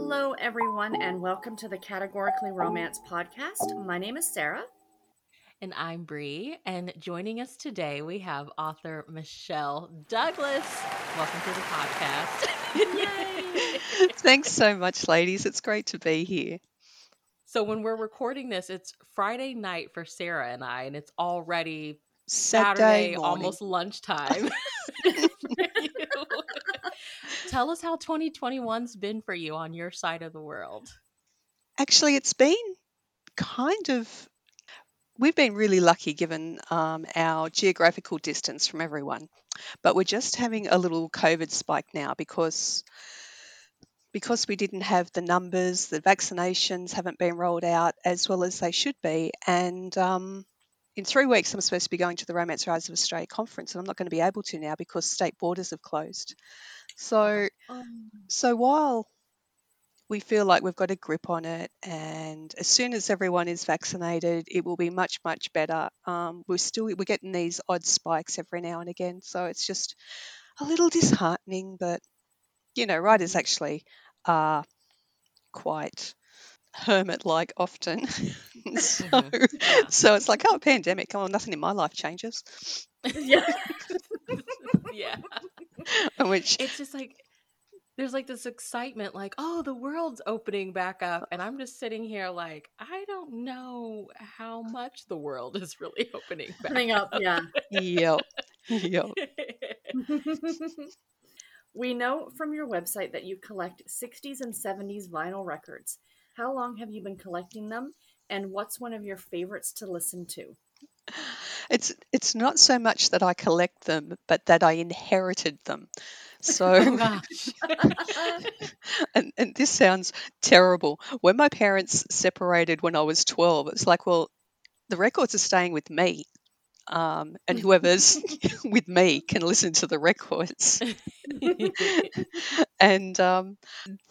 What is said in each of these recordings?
Hello, everyone, and welcome to the Categorically Romance podcast. My name is Sarah. And I'm Bree. And joining us today, we have author Michelle Douglas. Welcome to the podcast. Yay! Thanks so much, ladies. It's great to be here. So, when we're recording this, it's Friday night for Sarah and I, and it's already Saturday, Saturday almost lunchtime. Tell us how 2021's been for you on your side of the world. Actually, it's been kind of. We've been really lucky given um, our geographical distance from everyone, but we're just having a little COVID spike now because because we didn't have the numbers, the vaccinations haven't been rolled out as well as they should be, and um, in three weeks I'm supposed to be going to the Romance Writers of Australia conference, and I'm not going to be able to now because state borders have closed. So, um, so while we feel like we've got a grip on it, and as soon as everyone is vaccinated, it will be much much better. Um, we're still we're getting these odd spikes every now and again, so it's just a little disheartening. But you know, writers mm-hmm. actually are quite hermit like often. so, yeah. so it's like, oh, pandemic. Oh, nothing in my life changes. yeah. yeah. Which it's just like there's like this excitement, like, oh, the world's opening back up. And I'm just sitting here like, I don't know how much the world is really opening back up. up. Yeah. yep. Yep. we know from your website that you collect 60s and 70s vinyl records. How long have you been collecting them? And what's one of your favorites to listen to? It's it's not so much that I collect them, but that I inherited them. So, oh, and, and this sounds terrible. When my parents separated when I was 12, it's like, well, the records are staying with me. Um, and whoever's with me can listen to the records. and um,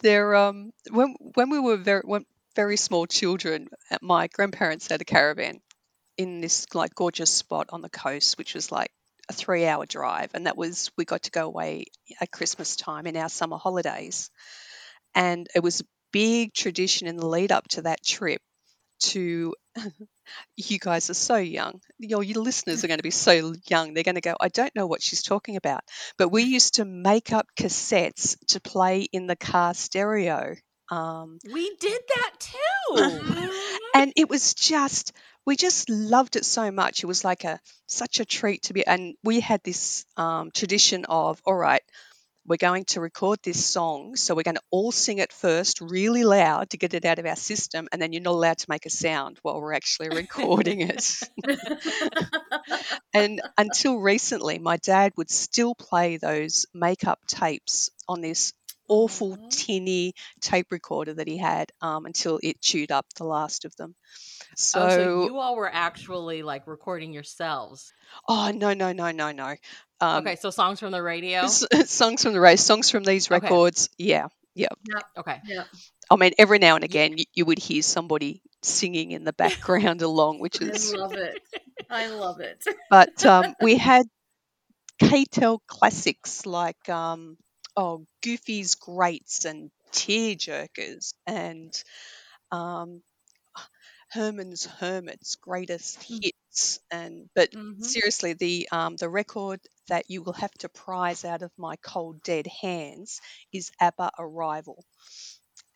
they're um, when when we were very when very small children, my grandparents had a caravan in this like gorgeous spot on the coast, which was like a three hour drive. And that was, we got to go away at Christmas time in our summer holidays. And it was a big tradition in the lead up to that trip to, you guys are so young. Your, your listeners are going to be so young. They're going to go, I don't know what she's talking about. But we used to make up cassettes to play in the car stereo. Um, we did that too. and it was just we just loved it so much. It was like a such a treat to be. And we had this um, tradition of, all right, we're going to record this song, so we're going to all sing it first, really loud, to get it out of our system, and then you're not allowed to make a sound while we're actually recording it. and until recently, my dad would still play those makeup tapes on this awful tinny tape recorder that he had um, until it chewed up the last of them. So, oh, so you all were actually like recording yourselves. Oh no no no no no. Um, okay, so songs from the radio. songs from the radio. Songs from these records. Okay. Yeah. Yeah. Yep. Okay. Yeah. I mean, every now and again, you, you, would hear somebody singing in the background along, which is. I love it. I love it. but um, we had K-tel classics like um, oh, Goofy's Greats and Tear Jerkers and um, Herman's Hermits greatest mm. hits and but mm-hmm. seriously the um, the record that you will have to prize out of my cold dead hands is ABBA Arrival.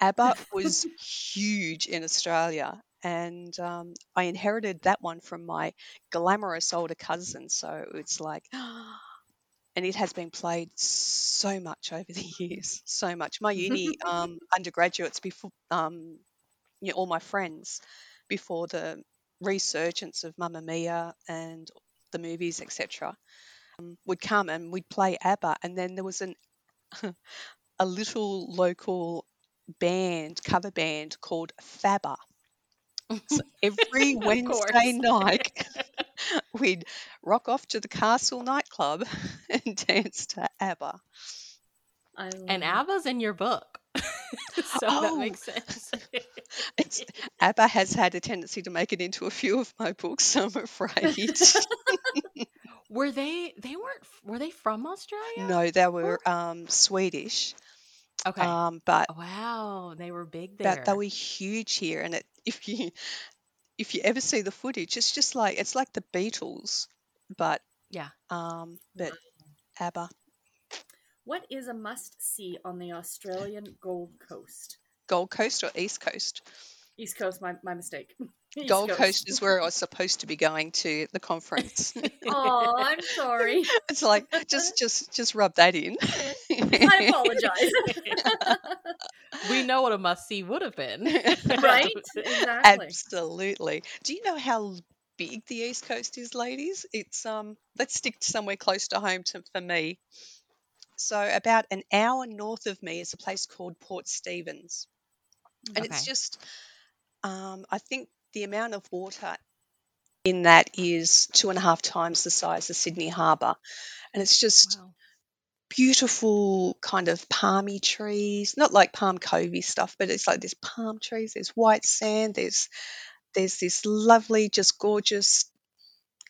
ABBA was huge in Australia and um, I inherited that one from my glamorous older cousin so it's like and it has been played so much over the years so much my uni um, undergraduates before um, you know, all my friends before the resurgence of Mamma Mia and the movies, etc., um, would come and we'd play ABBA, and then there was an a little local band, cover band called Fabba. So every Wednesday night, we'd rock off to the Castle nightclub and dance to ABBA. and ABBA's in your book. so oh, that makes sense. It's, ABBA has had a tendency to make it into a few of my books, I'm afraid. were they? They weren't. Were they from Australia? No, they were um, Swedish. Okay. Um, but wow, they were big there. but they were huge here, and it, if you if you ever see the footage, it's just like it's like the Beatles, but Yeah. um, but ABBA. What is a must see on the Australian Gold Coast? Gold Coast or East Coast? East Coast, my, my mistake. East Gold Coast is where I was supposed to be going to the conference. Oh, I'm sorry. it's like just just just rub that in. I apologize. we know what a must see would have been. right? Exactly. Absolutely. Do you know how big the East Coast is, ladies? It's um let's stick somewhere close to home to, for me. So about an hour north of me is a place called Port Stephens. And it's just um I think the amount of water in that is two and a half times the size of Sydney Harbour. And it's just Wow. beautiful kind of palmy trees, not like palm covey stuff, but it's like there's palm trees, there's white sand, there's there's this lovely, just gorgeous,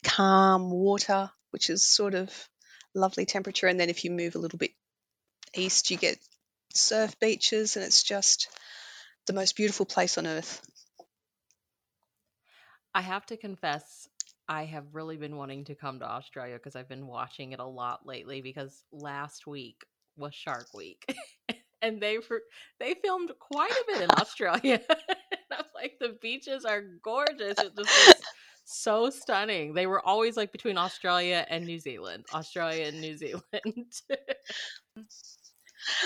calm water, which is sort of lovely temperature. And then if you move a little bit east, you get surf beaches, and it's just the most beautiful place on earth. I have to confess, I have really been wanting to come to Australia because I've been watching it a lot lately. Because last week was Shark Week, and they they filmed quite a bit in Australia. I'm like, the beaches are gorgeous. It just so stunning. They were always like between Australia and New Zealand, Australia and New Zealand.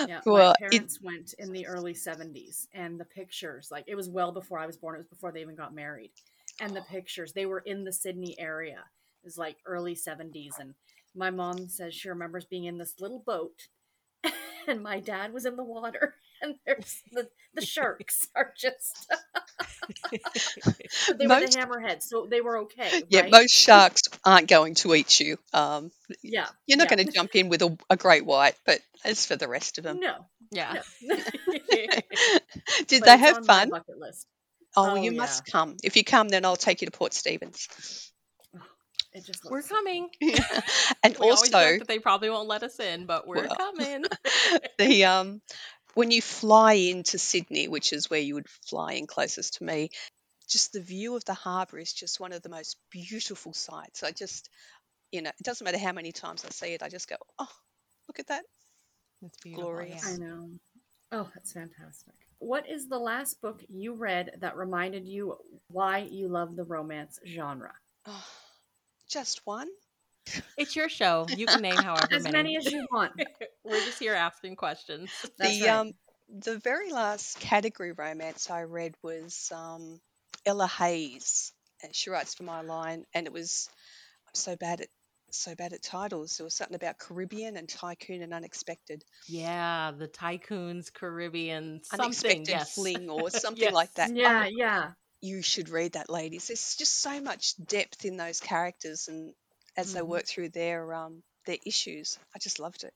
Yeah, Well, my it- parents went in the early 70s, and the pictures, like, it was well before I was born. It was before they even got married. And the pictures, they were in the Sydney area. It was like early 70s. And my mom says she remembers being in this little boat, and my dad was in the water. And there's the, the sharks are just, but they were Most- the hammerheads, so they were okay. Yeah, most sharks aren't going to eat you. Um, yeah. you're not yeah. going to jump in with a, a great white, but as for the rest of them, No. yeah. no. did But they have fun? bucket list. Oh, Oh, you yeah. must come. If you come, then I'll take you to Port Stephens. It just We're looks so coming. and We also, joke that they probably won't let us in, but we're Well. coming. the um, when you fly into Sydney, which is where you would fly in closest to me, just the view of the harbour is just one of the most beautiful sights. I just, you know, it doesn't matter how many times I see it, I just go, oh, look at that. That's beautiful. Glorious. yeah. I know. Oh, that's fantastic. What is the last book you read that reminded you why you love the romance genre? Oh, just one. It's your show. You can name however As many as you want. We're just here asking questions. That's the right. um, the very last category romance I read was um, Ella Hayes, and she writes for my line, and it was I'm so bad at so bad at titles. There was something about Caribbean and tycoon and unexpected, Yeah, the Tycoons Caribbean something. unexpected Yes. fling or something like that. Yeah, Oh, yeah. you should read that, ladies. There's just so much depth in those characters, and as they Mhm. work through their um their issues, I just loved it.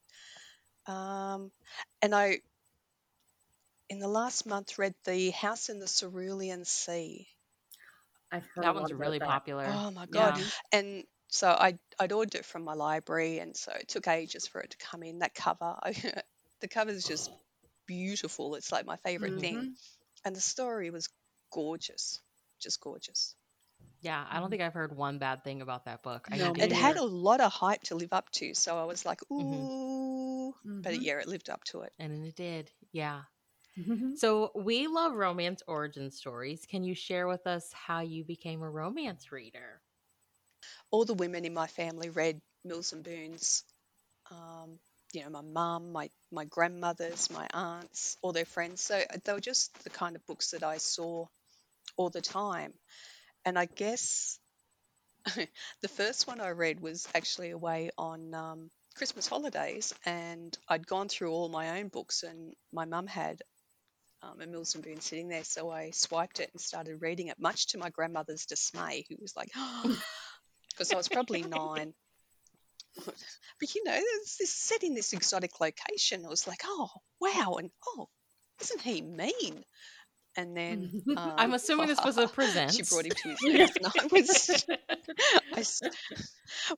Um, and I, in the last month, read The House in the Cerulean Sea. I've heard That one's really that. popular. Oh my god! Yeah. And so I I'd ordered it from my library, and so it took ages for it to come in. That cover, I, the cover is just beautiful. It's like my favorite Mm-hmm. thing, and the story was gorgeous, just gorgeous. Yeah, I don't Mhm. think I've heard one bad thing about that book. I No, It had a lot of hype to live up to, so I was like, ooh, Mhm. but yeah, it lived up to it. and it did. Yeah. Mhm. So we love romance origin stories. Can you share with us how you became a romance reader? All the women in my family read Mills and Boons. Um, you know, my mum, my my grandmothers, my aunts, all their friends. So they were just the kind of books that I saw all the time. And I guess the first one I read was actually away on um, Christmas holidays, and I'd gone through all my own books, and my mum had um, a Mills and sitting there, so I swiped it and started reading it, much to my grandmother's dismay, who was like, because I was probably nine. But you know, it's this set in this exotic location. I was like, oh wow, and oh, isn't he mean? And then um, I'm assuming this was a present. She brought him to his knees. No, it was, I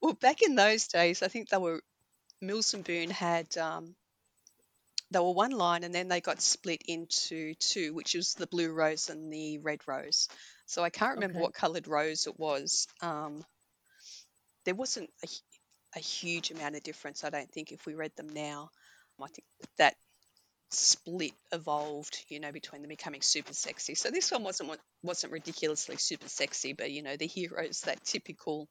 well, back in those days, I think they were Mills and Boon had um, they were one line and then they got split into two, which was the blue rose and the red rose. So I can't remember Okay. what coloured rose it was. Um, there wasn't a, a huge amount of difference, I don't think, if we read them now. I think that split evolved, you know, between them becoming super sexy. So this one wasn't wa- wasn't ridiculously super sexy, but you know, the hero's that typical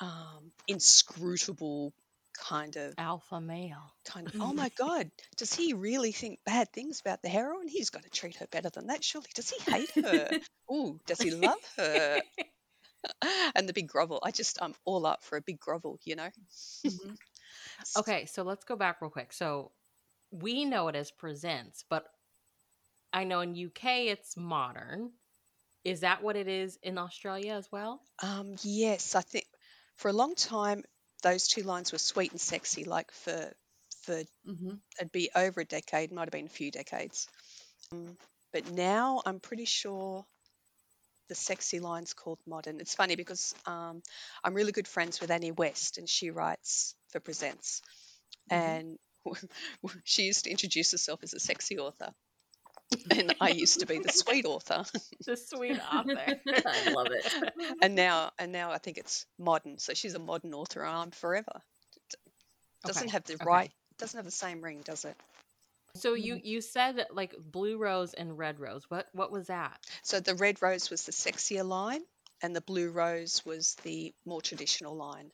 um, inscrutable kind of Alpha male. kind of oh my god does he really think bad things about the heroine he's got to treat her better than that surely does he hate her oh does he love her and the big grovel i just i'm all up for a big grovel you know Mhm. Okay, so let's go back real quick. So we know it as presents, but I know in UK it's modern. Is that what it is in Australia as well? um yes i think for a long time those two lines were sweet and sexy like for for Mhm. it'd be over a decade might have been a few decades um, but now i'm pretty sure the sexy line's called modern it's funny because um, i'm really good friends with annie west and she writes for presents Mhm. and she used to introduce herself as a sexy author and i used to be the sweet author The sweet author. I love it. and now and now i think it's modern so she's a modern author and i'm forever doesn't Okay, have the okay. right doesn't have the same ring does it So you mm. you said like blue rose and red rose. What what was that? So the red rose was the sexier line, and the blue rose was the more traditional line.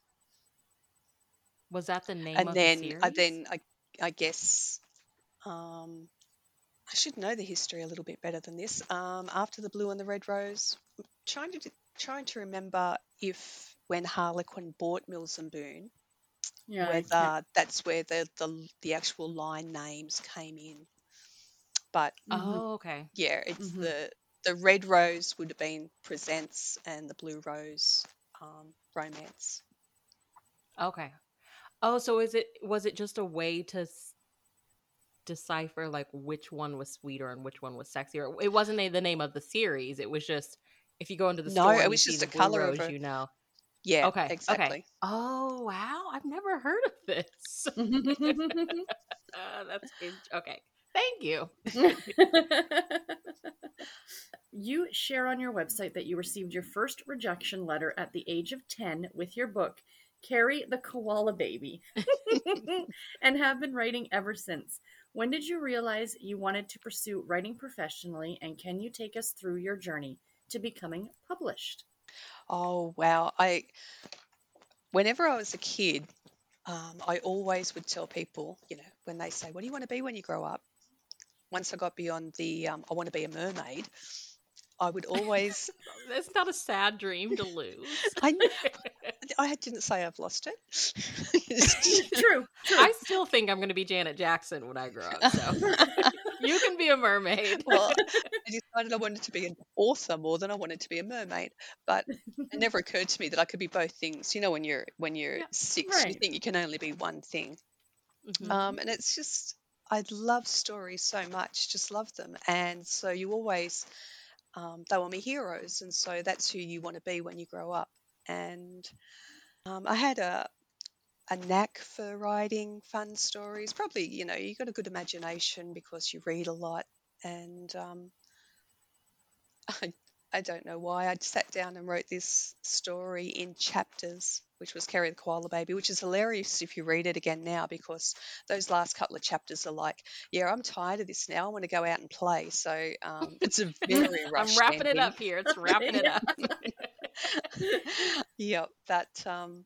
Was that the name and of then, the? I then I, I guess, um, I should know the history a little bit better than this. Um, after the blue and the red rose, I'm trying to trying to remember if when Harlequin bought Mills and Boon, Yeah. I can't- whether that's where the, the the actual line names came in. But Mhm. Oh, okay. yeah, it's Mhm. the the red rose would have been presents, and the blue rose um, romance. Okay. Oh, so is it was it just a way to s- decipher like which one was sweeter and which one was sexier? It wasn't a- the name of the series. It was just if you go into the No, store, it and you was see just the the blue colour of a- you know. Yeah, Okay, okay. exactly. Oh wow, I've never heard of this. uh, that's good. Okay, thank you. you share on your website that you received your first rejection letter at the age of 10 with your book, Carrie the Koala Baby, and have been writing ever since. When did you realize you wanted to pursue writing professionally, and can you take us through your journey to becoming published? Oh wow! I whenever I was a kid, um, I always would tell people, you know, when they say, "What do you want to be when you grow up?" Once I got beyond the um, "I want to be a mermaid," I would always. That's not a sad dream to lose. I I didn't say I've lost it. True. True. I still think I'm going to be Janet Jackson when I grow up. So you can be a mermaid. well, I decided I wanted to be an author more than I wanted to be a mermaid. But it never occurred to me that I could be both things. You know, when you're when you're Yeah. six, you think you can only be one thing. Mhm. Um, and it's just I love stories so much, just love them. And so you always um, they were my heroes, and so that's who you want to be when you grow up. And um, I had a a knack for writing fun stories. Probably, you know, you got a good imagination because you read a lot. And um, I, I don't know why I sat down and wrote this story in chapters, which was Carrie the Koala Baby, which is hilarious if you read it again now because those last couple of chapters are like, yeah, I'm tired of this now. I want to go out and play. So um, it's a very I'm wrapping it up here. It's wrapping it up. yep, that um,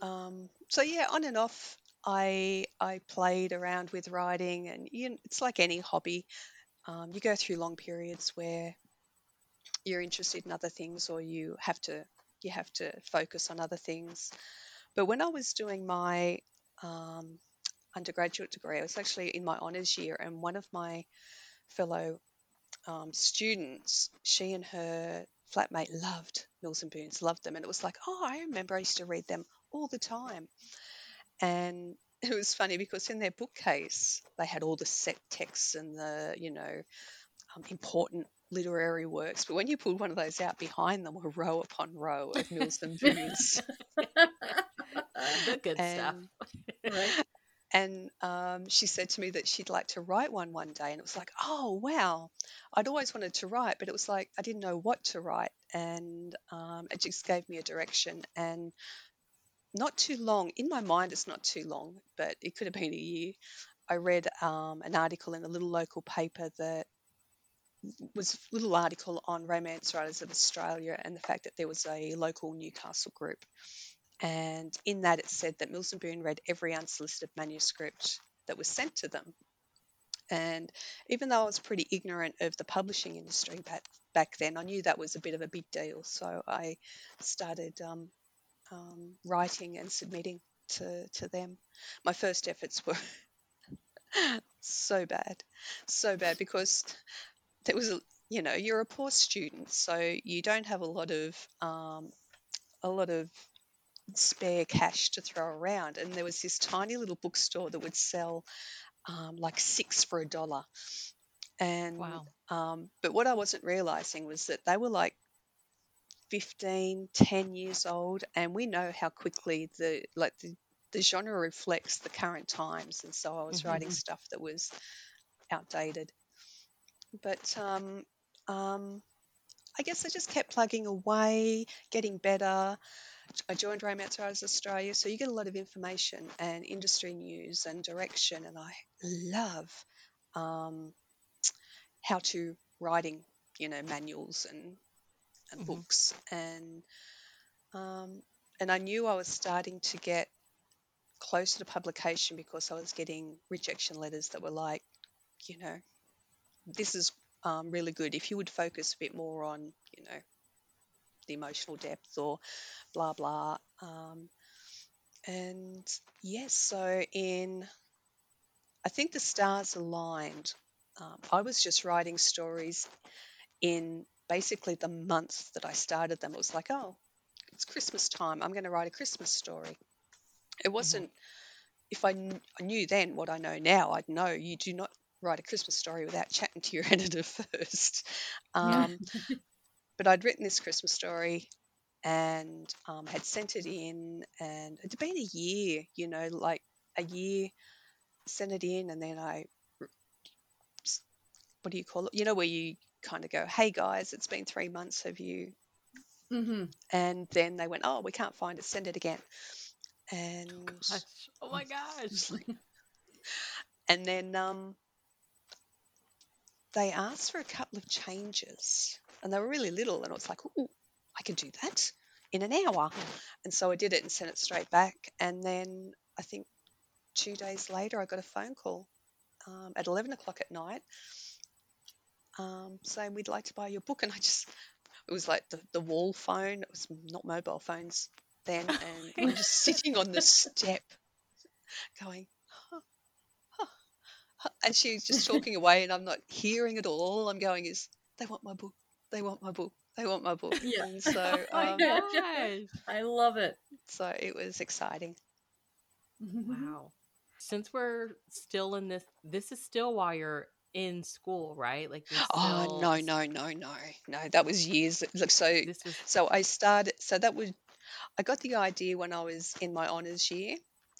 um, so yeah, on and off, I I played around with writing, and you, kn- it's like any hobby. Um, you go through long periods where you're interested in other things, or you have to you have to focus on other things. But when I was doing my um, undergraduate degree, I was actually in my honours year, and one of my fellow um, students, she and her flatmate loved Mills and Boons, loved them, and it was like, oh, I remember I used to read them all the time, and it was funny because in their bookcase they had all the set texts and the you know um, important literary works, but when you pulled one of those out, behind them were row upon row of Mills and Boons. the good stuff. and, right. and um, she said to me that she'd like to write one one day, and it was like, oh wow, I'd always wanted to write, but it was like I didn't know what to write, and um, it just gave me a direction. And not too long in my mind, it's not too long, but it could have been a year. I read um, an article in a little local paper that was a little article on romance writers of Australia and the fact that there was a local Newcastle group. And in that, it said that Mills and Boon read every unsolicited manuscript that was sent to them. And even though I was pretty ignorant of the publishing industry back, back then, I knew that was a bit of a big deal. So I started um, um, writing and submitting to, to them. My first efforts were so bad, so bad because there was a, you know, you're a poor student, so you don't have a lot of um, a lot of spare cash to throw around. And there was this tiny little bookstore that would sell um, like six for a dollar. And Wow. um, but what I wasn't realizing was that they were like 15, 10 years old, and we know how quickly the like the, the genre reflects the current times. And so I was writing Mhm. stuff that was outdated. But um, um, I guess I just kept plugging away, getting better. I joined Romance Writers Australia, so you get a lot of information and industry news and direction, and I love um, how to writing, you know, manuals and, and Mhm. books, and um, and I knew I was starting to get closer to publication because I was getting rejection letters that were like, you know, this is um, really good. If you would focus a bit more on, you know, the emotional depth or blah blah. Um, and yes, so in, I think the stars aligned. Um, I was just writing stories in basically the month that I started them. It was like, oh, it's Christmas time. I'm going to write a Christmas story. It wasn't, if I kn- I knew then what I know now, I'd know you do not write a Christmas story without chatting to your editor first. Um, but I'd written this Christmas story and um, had sent it in, and it'd been a year, you know, like a year, sent it in, and then I, what do you call it? You know, where you kind of go, hey guys, it's been three months, have you? hmm And then they went, oh, we can't find it, send it again. And Gosh. Oh my gosh. And then um, they asked for a couple of changes, and they were really little, and I was like, "Ooh, I can do that in an hour." And so I did it and sent it straight back. And then I think two days later, I got a phone call um, at eleven o'clock at night um, saying we'd like to buy your book, and I just it was like the, the wall phone. It was not mobile phones then, and I'm just sitting on the step, going. And she's just talking away, and I'm not hearing it all. All I'm going is, they want my book. They want my book. They want my book. Yeah. And so, Oh my um, gosh. I love it. so it was exciting. Wow. Since we're still in this, this is still while you're in school, right? Like, you're Oh no, no, no, no, no. That was years. Look, so This was so I started. So that was. I got the idea when I was in my honours year.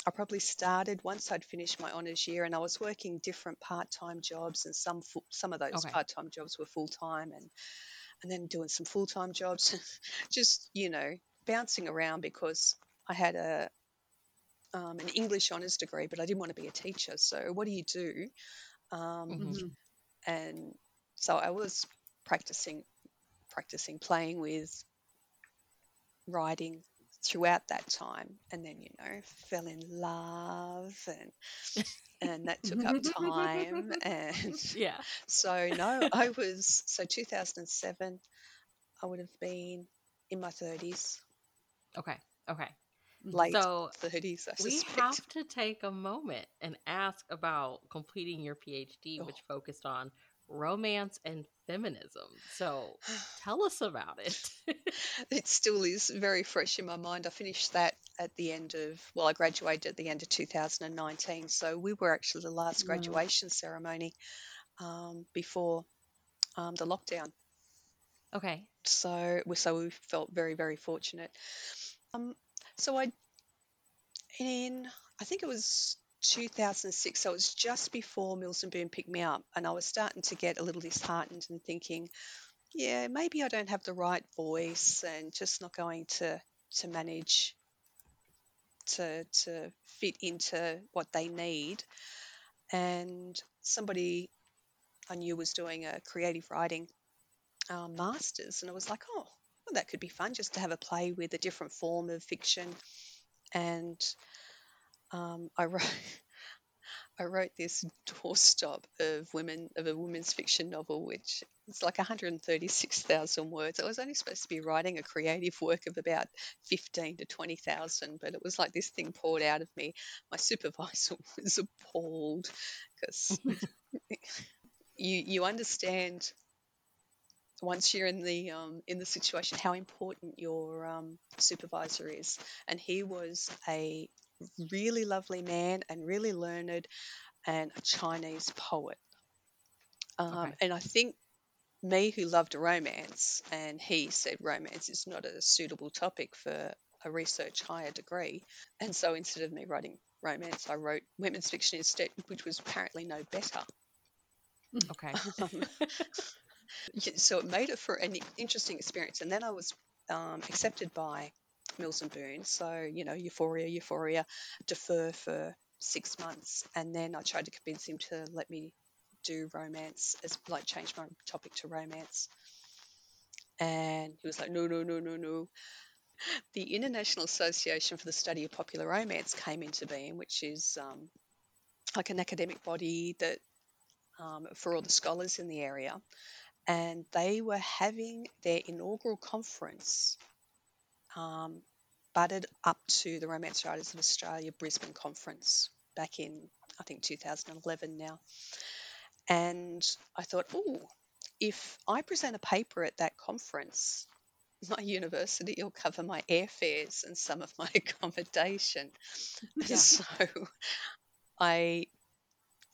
I probably started once I'd finished my honours year, and I was working different part-time jobs, and some fu- some of those Okay. part-time jobs were full-time, and and then doing some full-time jobs, just you know bouncing around because I had a um, an English honours degree, but I didn't want to be a teacher. So what do you do? Um, Mhm. Mhm. and so I was practicing practicing playing with writing throughout that time and then you know fell in love and and that took up time and yeah. so no I was so 2007 I would have been in my 30s Okay. Okay. late So 30s I we have to take a moment and ask about completing your PhD, Oh. which focused on romance and feminism. So tell us about it. it still is very fresh in my mind. I finished that at the end of, well, I graduated at the end of 2019. So we were actually the last Wow. graduation ceremony um, before um, the lockdown. okay. So we, so we felt very, very fortunate. Um, so I, in, I think it was 2006. So it was just before Mills and Boon picked me up, and I was starting to get a little disheartened and thinking, yeah, maybe I don't have the right voice and just not going to to manage to to fit into what they need. And somebody I knew was doing a creative writing um, masters, and I was like, oh, well, that could be fun just to have a play with a different form of fiction. And um, I wrote. I wrote this doorstop of women of a women's fiction novel, which is like 136,000 words. I was only supposed to be writing a creative work of about 15 to 20,000, but it was like this thing poured out of me. My supervisor was appalled because you you understand once you're in the um, in the situation how important your um, supervisor is, and he was a really lovely man and really learned and a Chinese poet. Um, Okay. And I think me, who loved romance, and he said romance is not a suitable topic for a research higher degree. And so instead of me writing romance, I wrote women's fiction instead, which was apparently no better. Okay. Um, so it made it for an interesting experience. And then I was um, accepted by Mills and Boon. So, you know, euphoria, euphoria, defer for six months. And then I tried to convince him to let me do romance, as like change my topic to romance. And he was like, no, no, no, no, no. The International Association for the Study of Popular Romance came into being, which is um, like an academic body that um, for all the scholars in the area. And they were having their inaugural conference um, butted up to the Romance Writers of Australia Brisbane conference back in, I think, 2011 now. And I thought, oh, if I present a paper at that conference, my university will cover my airfares and some of my accommodation. Yeah. So I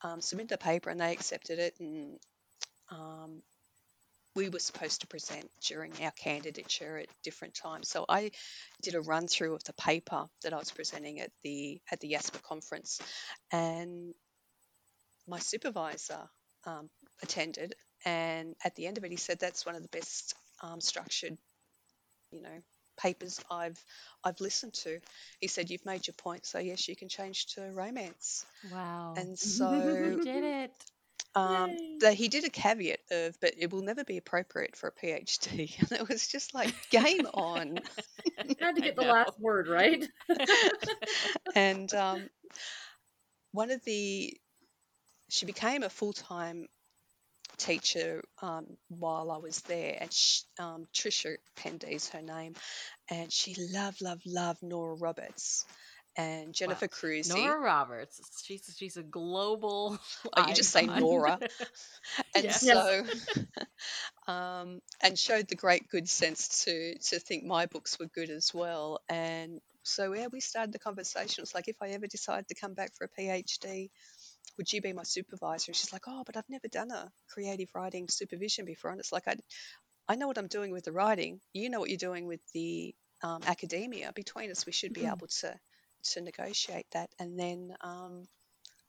um, submitted a paper and they accepted it. And um, we were supposed to present during our candidature at different times. So I did a run through of the paper that I was presenting at the at the YASPA conference, and my supervisor um, attended. And at the end of it, he said that's one of the best um, structured, you know, papers I've I've listened to. He said you've made your point, so yes, you can change to romance. Wow. And so did it. Um, that he did a caveat of, but it will never be appropriate for a PhD. And it was just like, game on. Had to get the last word right. and um, one of the, she became a full time teacher um, while I was there, and sh um, Trisha Pender's her name, and she loved, loved, loved Nora Roberts and Jennifer Crusie. Nora Roberts. She's she's a global. Oh, you just say icon. Nora. and Yes. so um, and showed the great good sense to to think my books were good as well and so yeah we started the conversation It's like if i ever decide to come back for a phd would you be my supervisor and she's like oh but i've never done a creative writing supervision before and it's like i i know what i'm doing with the writing you know what you're doing with the um, academia between us we should be Mhm. able to to negotiate that and then um,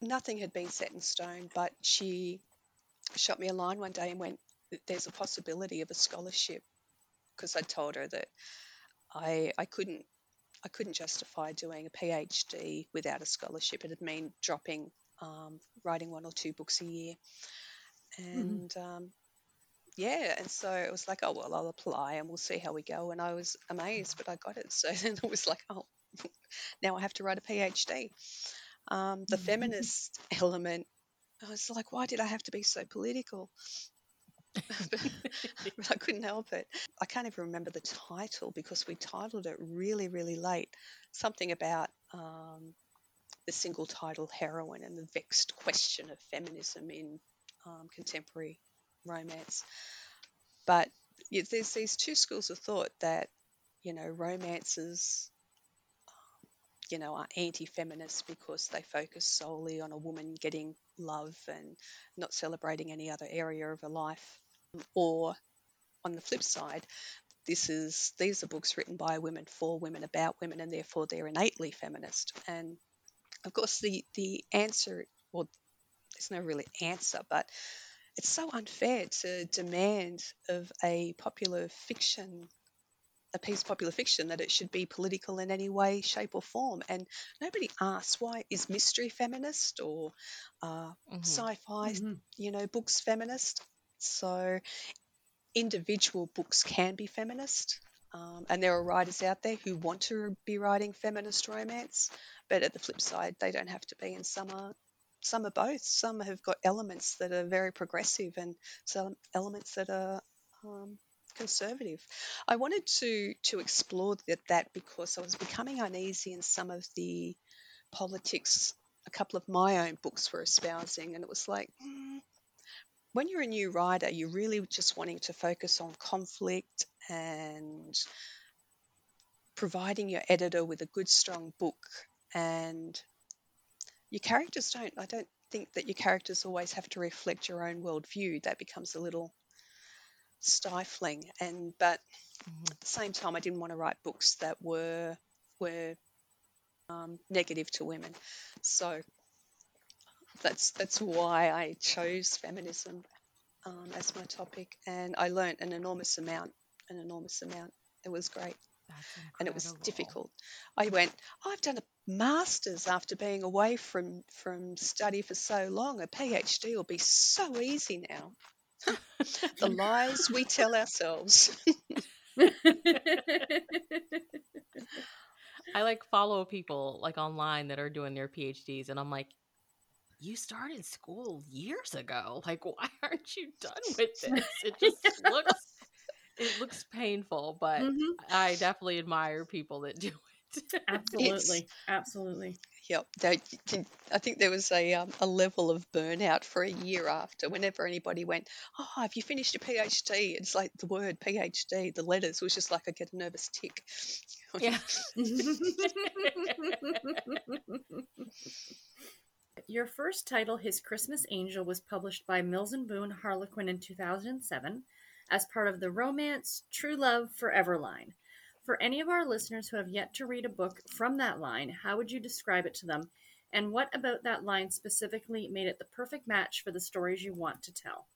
nothing had been set in stone, but she shot me a line one day and went, "There's a possibility of a scholarship," because I told her that I I couldn't I couldn't justify doing a PhD without a scholarship. It had mean dropping um, writing one or two books a year, and um, yeah, and so it was like, oh well, I'll apply and we'll see how we go. And I was amazed, but I got it. So then it was like, oh, now I have to write a PhD. Um, the feminist element, I was like, why did I have to be so political? but I couldn't help it. I can't even remember the title because we titled it really, really late. Something about um, the single title heroine and the vexed question of feminism in um, contemporary romance. But yeah, there's these two schools of thought that, you know, romances you know, are anti-feminist because they focus solely on a woman getting love and not celebrating any other area of her life. Or on the flip side, this is these are books written by women for women about women and therefore they're innately feminist. And of course, the the answer, well, there's no really answer, but it's so unfair to demand of a popular fiction a piece of popular fiction that it should be political in any way, shape, or form. And nobody asks why is mystery feminist or uh, mm-hmm. sci-fi, mm-hmm. you know, books feminist. So individual books can be feminist. Um, and there are writers out there who want to be writing feminist romance, but at the flip side, they don't have to be. And some are, some are both. Some have got elements that are very progressive, and some elements that are um, conservative. I wanted to to explore that, that because I was becoming uneasy in some of the politics. A couple of my own books were espousing, and it was like. Mm, when you're a new writer, you're really just wanting to focus on conflict and providing your editor with a good, strong book. And your characters don't, I don't think that your characters always have to reflect your own worldview. That becomes a little stifling. And, but mm-hmm. at the same time, I didn't want to write books that were, were um, negative to women. So that's that's why I chose feminism um, as my topic, and I learnt an enormous amount. An enormous amount. It was great, and it was difficult. I went. I've done a master's after being away from from study for so long. A PhD will be so easy now. the lies we tell ourselves. I like follow people like online that are doing their PhDs, and I'm like, you started school years ago. Like, why aren't you done with this? It just looks it looks painful, but mm-hmm. I definitely admire people that do it. Absolutely, it's, absolutely. Yep. I think there was a um, a level of burnout for a year after. Whenever anybody went, "Oh, have you finished your PhD?" It's like the word PhD, the letters was just like I get a nervous tick. Yeah. Your first title, His Christmas Angel, was published by Mills and Boon Harlequin in 2007 as part of the romance True Love Forever line. For any of our listeners who have yet to read a book from that line, how would you describe it to them? And what about that line specifically made it the perfect match for the stories you want to tell?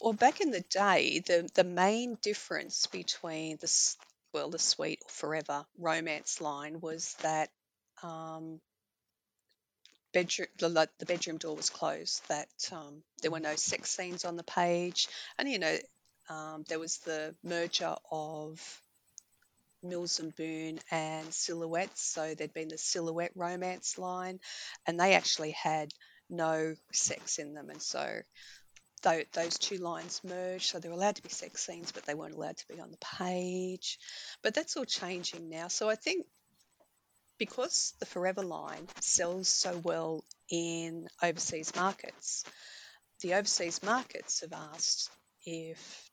Well, back in the day, the, the main difference between the well, the sweet or forever romance line was that um, bedroom the, the bedroom door was closed that um, there were no sex scenes on the page and you know um, there was the merger of Mills and Boon and Silhouettes so there'd been the Silhouette romance line and they actually had no sex in them and so those two lines merged so they were allowed to be sex scenes but they weren't allowed to be on the page. But that's all changing now so i think because the Forever line sells so well in overseas markets, the overseas markets have asked if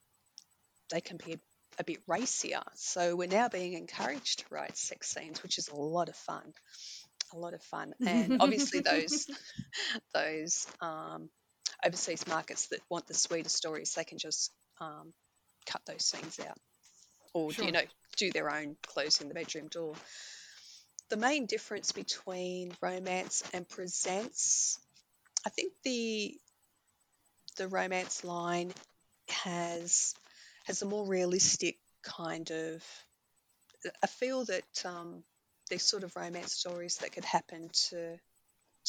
they can be a bit racier. So we're now being encouraged to write sex scenes, which is a lot of fun. A lot of fun. And obviously those those um, overseas markets that want the sweeter stories, they can just um, cut those scenes out. Or sure. you know, do their own closing the bedroom door the main difference between romance and presents, I think the the romance line has has a more realistic kind of. I feel that um, they're sort of romance stories that could happen to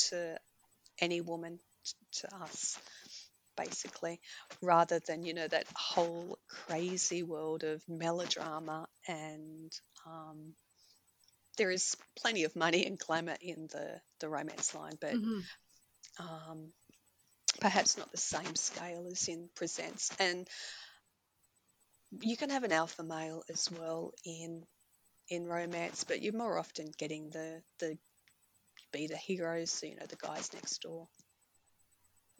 to any woman, to us, basically, rather than you know that whole crazy world of melodrama and um, there is plenty of money and glamour in the, the romance line, but mm-hmm. um, perhaps not the same scale as in Presents. And you can have an alpha male as well in in romance, but you're more often getting the the beta heroes, so, you know, the guys next door.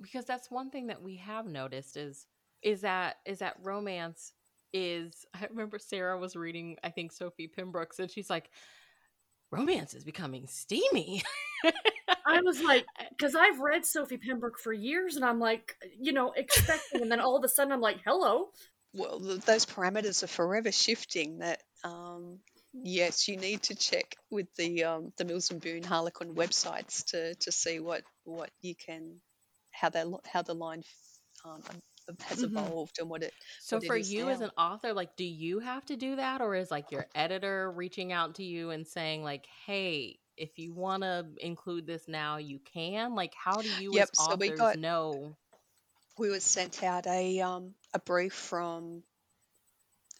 Because that's one thing that we have noticed is is that is that romance is I remember Sarah was reading I think Sophie Pembroke's and she's like romance is becoming steamy. I was like, because I've read Sophie Pembroke for years, and I'm like, you know, expecting, and then all of a sudden I'm like, hello. Well, those parameters are forever shifting. That um, Yes, you need to check with the um, the Mills and Boon Harlequin websites to, to see what, what you can how they how the line um, has Mhm. evolved and what it So what for you as an author, like do you have to do that or is like your editor reaching out to you and saying like, "Hey, if you want to include this now, you can." Like how do you as Yep. So we authors got know? We were sent out a um, a brief from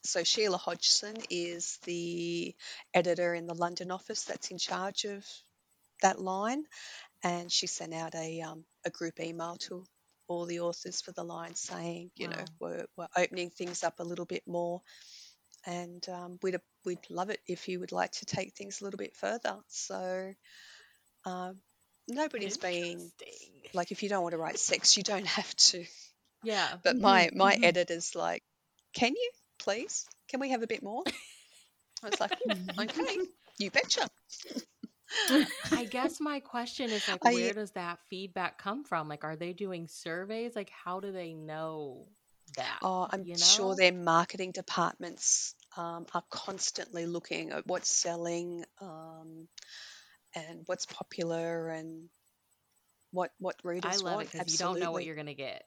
so Sheila Hodgson is the editor in the London office that's in charge of that line, and she sent out a um, a group email to all the authors for the line saying, you know, we're, we're opening things up a little bit more, and um, we'd we'd love it if you would like to take things a little bit further. So um, nobody's being like, if you don't want to write sex, you don't have to. Yeah. But my my mhm. editor's like, can you please? Can we have a bit more? I was like, "Hmm, okay, you betcha. I guess my question is like, I where does that feedback come from? Like, are they doing surveys? Like, how do they know that? oh, I'm You sure their marketing departments um, are constantly looking at what's selling um, and what's popular and what what readers I readers love it want. because you don't know what you're gonna get.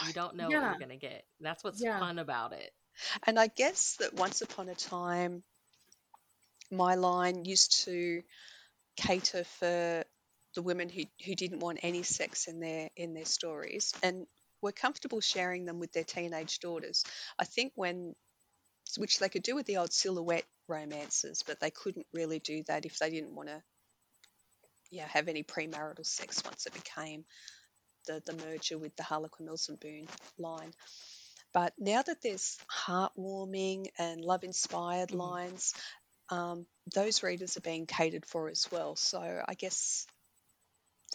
No. You don't know what you're gonna get. That's what's Yeah. fun about it. And I guess that once upon a time, my line used to cater for the women who, who didn't want any sex in their in their stories and were comfortable sharing them with their teenage daughters. I think when which they could do with the old silhouette romances, but they couldn't really do that if they didn't want to yeah, have any premarital sex once it became the, the merger with the Harlequin Mills and Boon line. But now that there's heartwarming and love inspired Mhm. lines, um, those readers are being catered for as well. So I guess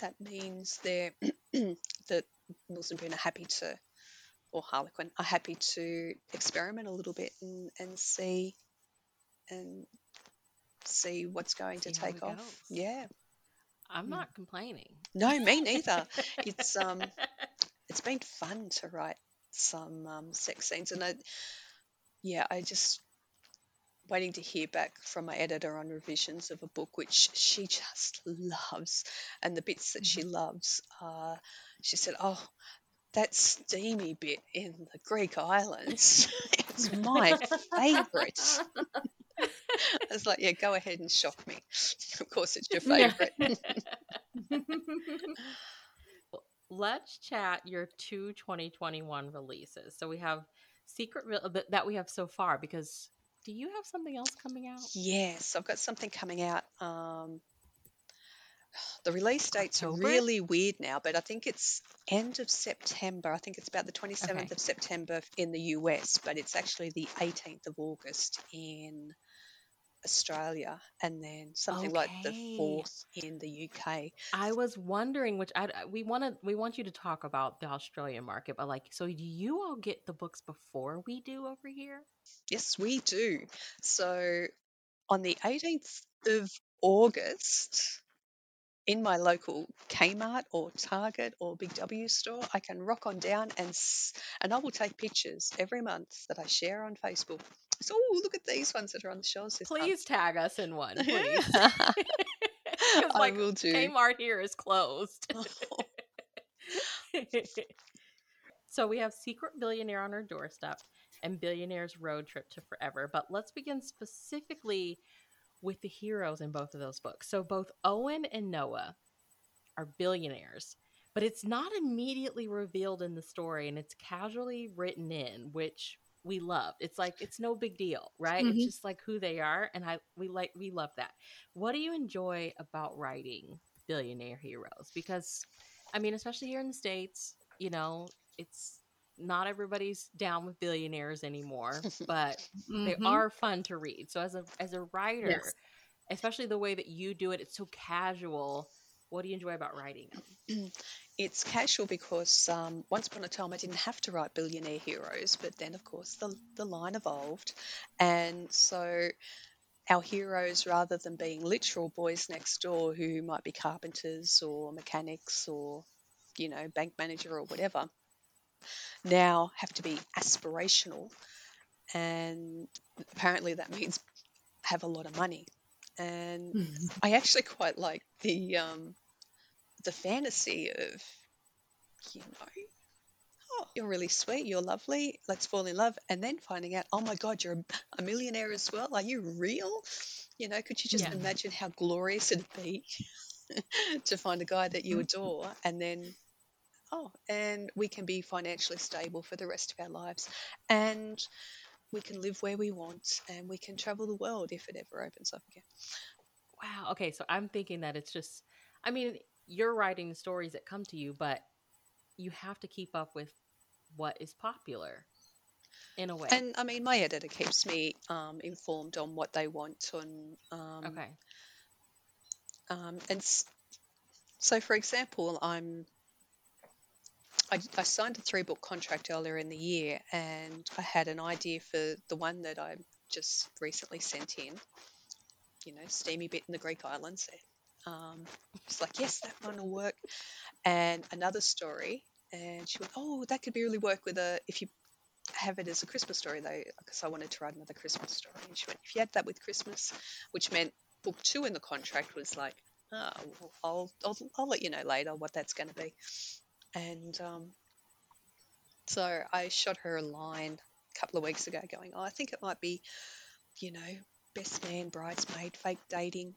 that means they're that Mills and Boon are happy to, or Harlequin are happy to experiment a little bit and, and see and see what's going to See take off. goes. Yeah. I'm Mm. not complaining. No, me neither. It's um it's been fun to write some um, sex scenes and I yeah, I just waiting to hear back from my editor on revisions of a book which she just loves and the bits that she loves uh she said, Oh, that steamy bit in the Greek islands is my favourite. I was like, Yeah, go ahead and shock me. of course it's your favourite. Let's chat your two 2021 releases. So we have Secret Real that that we have so far because do you have something else coming out? Yes, I've got something coming out. Um, the release dates October? are really weird now, but I think it's end of September. I think it's about the 27th Okay. of September in the US, but it's actually the 18th of August in Australia, and then something like the 4th in the UK. I was wondering, which I I- uh, we want to we want you to talk about the Australian market, but like, so do you all get the books before we do over here? Yes, we do. So on the 18th of August, in my local Kmart or Target or Big W store, I can rock on down and and I will take pictures every month that I share on Facebook. Oh, look at these ones that are on the shelves Please tag us in one, please. Because I will do. Kmart here is closed. so we have Secret Billionaire on her doorstep and Billionaire's Road Trip to Forever. But let's begin specifically with the heroes in both of those books. So both Owen and Noah are billionaires, but it's not immediately revealed in the story and it's casually written in, which we love. It's like it's no big deal, right? Mhm. It's just like who they are and I we like we love that. What do you enjoy about writing billionaire heroes? Because I mean, especially here in the states, you know, it's not everybody's down with billionaires anymore, but they Mhm. are fun to read. So as a as a writer, Yes. especially the way that you do it, it's so casual. What do you enjoy about writing? It's casual because um, once upon a time I didn't have to write billionaire heroes, but then of course the, the line evolved. And so our heroes, rather than being literal boys next door who might be carpenters or mechanics or, you know, bank manager or whatever, now have to be aspirational. And apparently that means have a lot of money. And I actually quite like the um, the fantasy of, you know, oh, you're really sweet, you're lovely, let's fall in love, and then finding out, oh my God, you're a millionaire as well. Are you real? You know, could you just Yeah. imagine how glorious it'd be to find a guy that you mm-hmm. adore and then, oh, and we can be financially stable for the rest of our lives. And we can live where we want and we can travel the world if it ever opens up again. Wow. Okay, so I'm thinking that it's just I mean, you're writing stories that come to you, but you have to keep up with what is popular in a way. And I mean, my editor keeps me um, informed on what they want on. Um, okay. Um, and s- so, for example, I'm. I, I signed a three book contract earlier in the year, and I had an idea for the one that I just recently sent in. You know, steamy bit in the Greek islands. Um, it's like, yes, that one will work. And another story, and she went, oh, that could be really work with a if you have it as a Christmas story though, because I wanted to write another Christmas story. And she went, if you had that with Christmas, which meant book two in the contract was like, oh, well, I'll, I'll, I'll let you know later what that's going to be. And um, so I shot her a line a couple of weeks ago going, oh, I think it might be, you know, best man, bridesmaid, fake dating.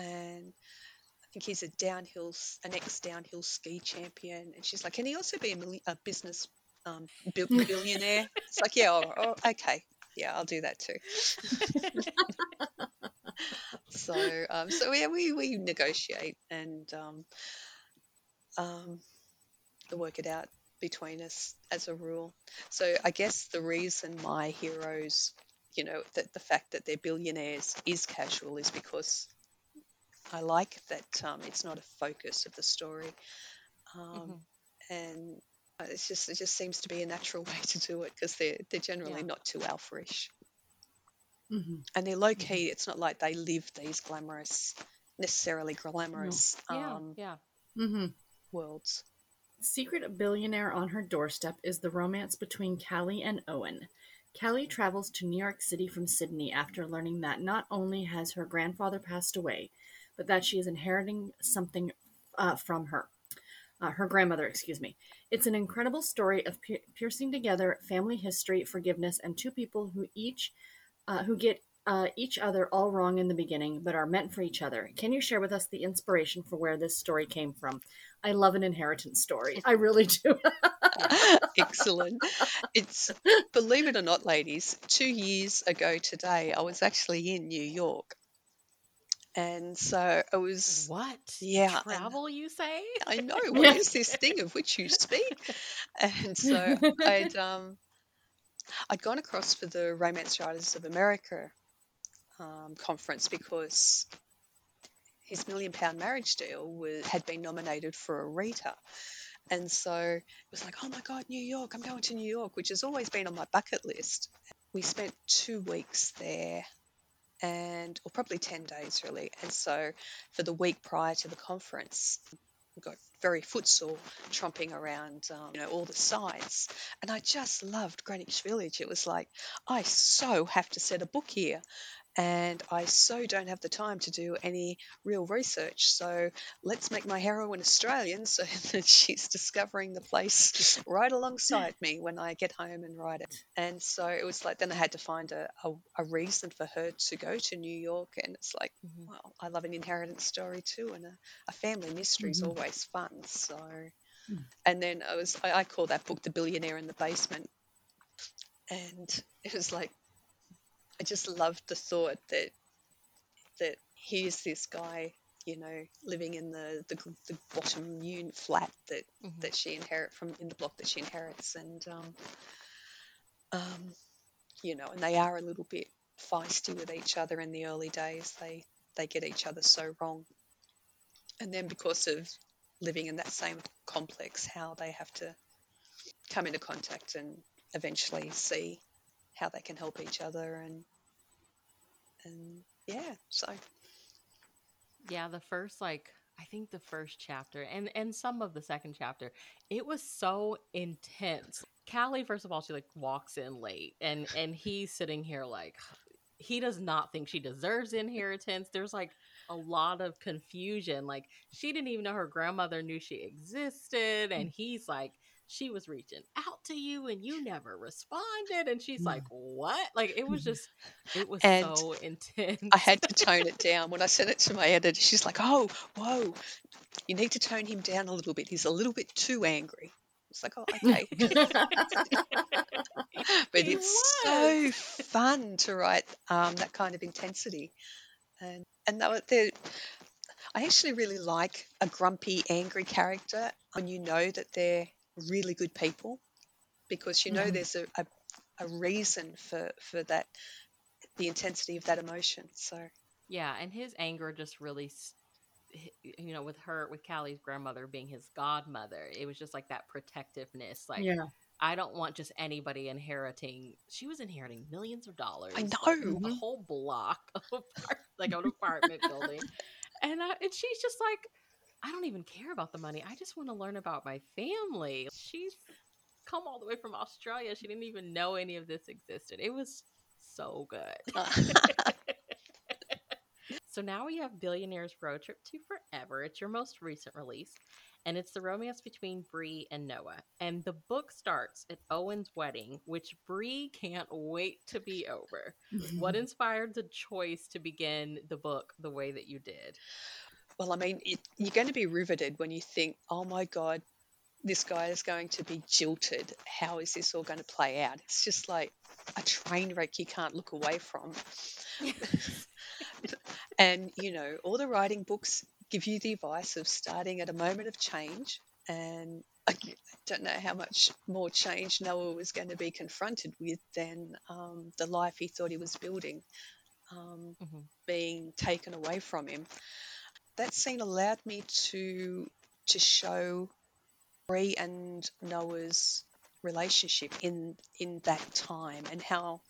And I think he's a downhill, an ex downhill ski champion. And she's like, can he also be a, a business um, bil- billionaire? it's like, yeah, oh, oh, okay. Yeah, I'll do that too. so, um, so yeah, we, we negotiate and um, um, work it out between us as a rule. So I guess the reason my heroes, you know, that the fact that they're billionaires is casual is because I like that um, it's not a focus of the story, um, and uh, it's just it just seems to be a natural way to do it because they're they're generally Yeah. not too alphaish Mhm. and they're low key. It's not like they live these glamorous, necessarily glamorous Yeah. um, yeah. Mhm. worlds. Secret billionaire on her doorstep is the romance between Callie and Owen. Callie travels to New York City from Sydney after learning that not only has her grandfather passed away, but that she is inheriting something uh, from her. Uh, her grandmother, excuse me. It's an incredible story of pi- piercing together family history, forgiveness, and two people who each uh, who get uh, each other all wrong in the beginning, but are meant for each other. Can you share with us the inspiration for where this story came from? I love an inheritance story. I really do. Excellent. It's believe it or not, ladies. Two years ago today, I was actually in New York, and so it was. What? Yeah, and- Travel, you say? I know what is this thing of which you speak, and so I'd um, I'd gone across for the Romance Writers of America um, conference because his million pound marriage deal was, had been nominated for a Rita. And so it was like, oh my God, New York, I'm going to New York, which has always been on my bucket list. We spent two weeks there and, or probably 10 days really. And so for the week prior to the conference, we got very footsore tromping around, um, you know, all the sites. And I just loved Greenwich Village. It was like, I so have to set a book here. And I so don't have the time to do any real research. So let's make my heroine Australian so that she's discovering the place right alongside me when I get home and write it. And so it was like, then I had to find a, a, a reason for her to go to New York. And it's like, Mhm. well, I love an inheritance story too. And a, a family mystery is Mhm. always fun. So, Mm. and then I was, I, I call that book The Billionaire in the Basement. And it was like, I just loved the thought that that here's this guy, you know, living in the the, the bottom unit flat that Mhm. that she inherit from in the block that she inherits, and um, um, you know, and they are a little bit feisty with each other in the early days. They they get each other so wrong, and then because of living in that same complex, how they have to come into contact and eventually see how they can help each other and and yeah so Yeah, the first like I think the first chapter and and some of the second chapter, it was so intense. Callie, first of all, she like walks in late and and he's sitting here like he does not think she deserves inheritance. There's like a lot of confusion. Like she didn't even know her grandmother knew she existed, and he's like, she was reaching out to you and you never responded, and she's like, what? Like it was just, it was And so intense. I had to tone it down when I sent it to my editor. She's like, "Oh, whoa, you need to tone him down a little bit. He's a little bit too angry." It's like, "Oh, okay." but He it's so fun to write um, that kind of intensity, and and they were, they're, I actually really like a grumpy, angry character when you know that they're really good people, because you know Mhm. there's a, a, a reason for for that, the intensity of that emotion. So. Yeah, and his anger just really, you know, with her, with Callie's grandmother being his godmother, it was just like that protectiveness. Like, yeah. I don't want just anybody inheriting. She was inheriting millions of dollars. I like, know. a whole block of like an apartment building, and uh, and she's just like, I don't even care about the money. I just want to learn about my family. She's come all the way from Australia. She didn't even know any of this existed. It was so good. Uh. So now we have Billionaire's Road Trip to Forever. It's your most recent release, and it's the romance between Bree and Noah. And the book starts at Owen's wedding, which Bree can't wait to be over. What inspired the choice to begin the book the way that you did? Well, I mean, it, you're going to be riveted when you think, oh my God, this guy is going to be jilted. How is this all going to play out? It's just like a train wreck you can't look away from. And, you know, all the writing books give you the advice of starting at a moment of change. And I don't know how much more change Noah was going to be confronted with than um, the life he thought he was building um, Mhm. being taken away from him. That scene allowed me to to show Bree and Noah's relationship in in that time and how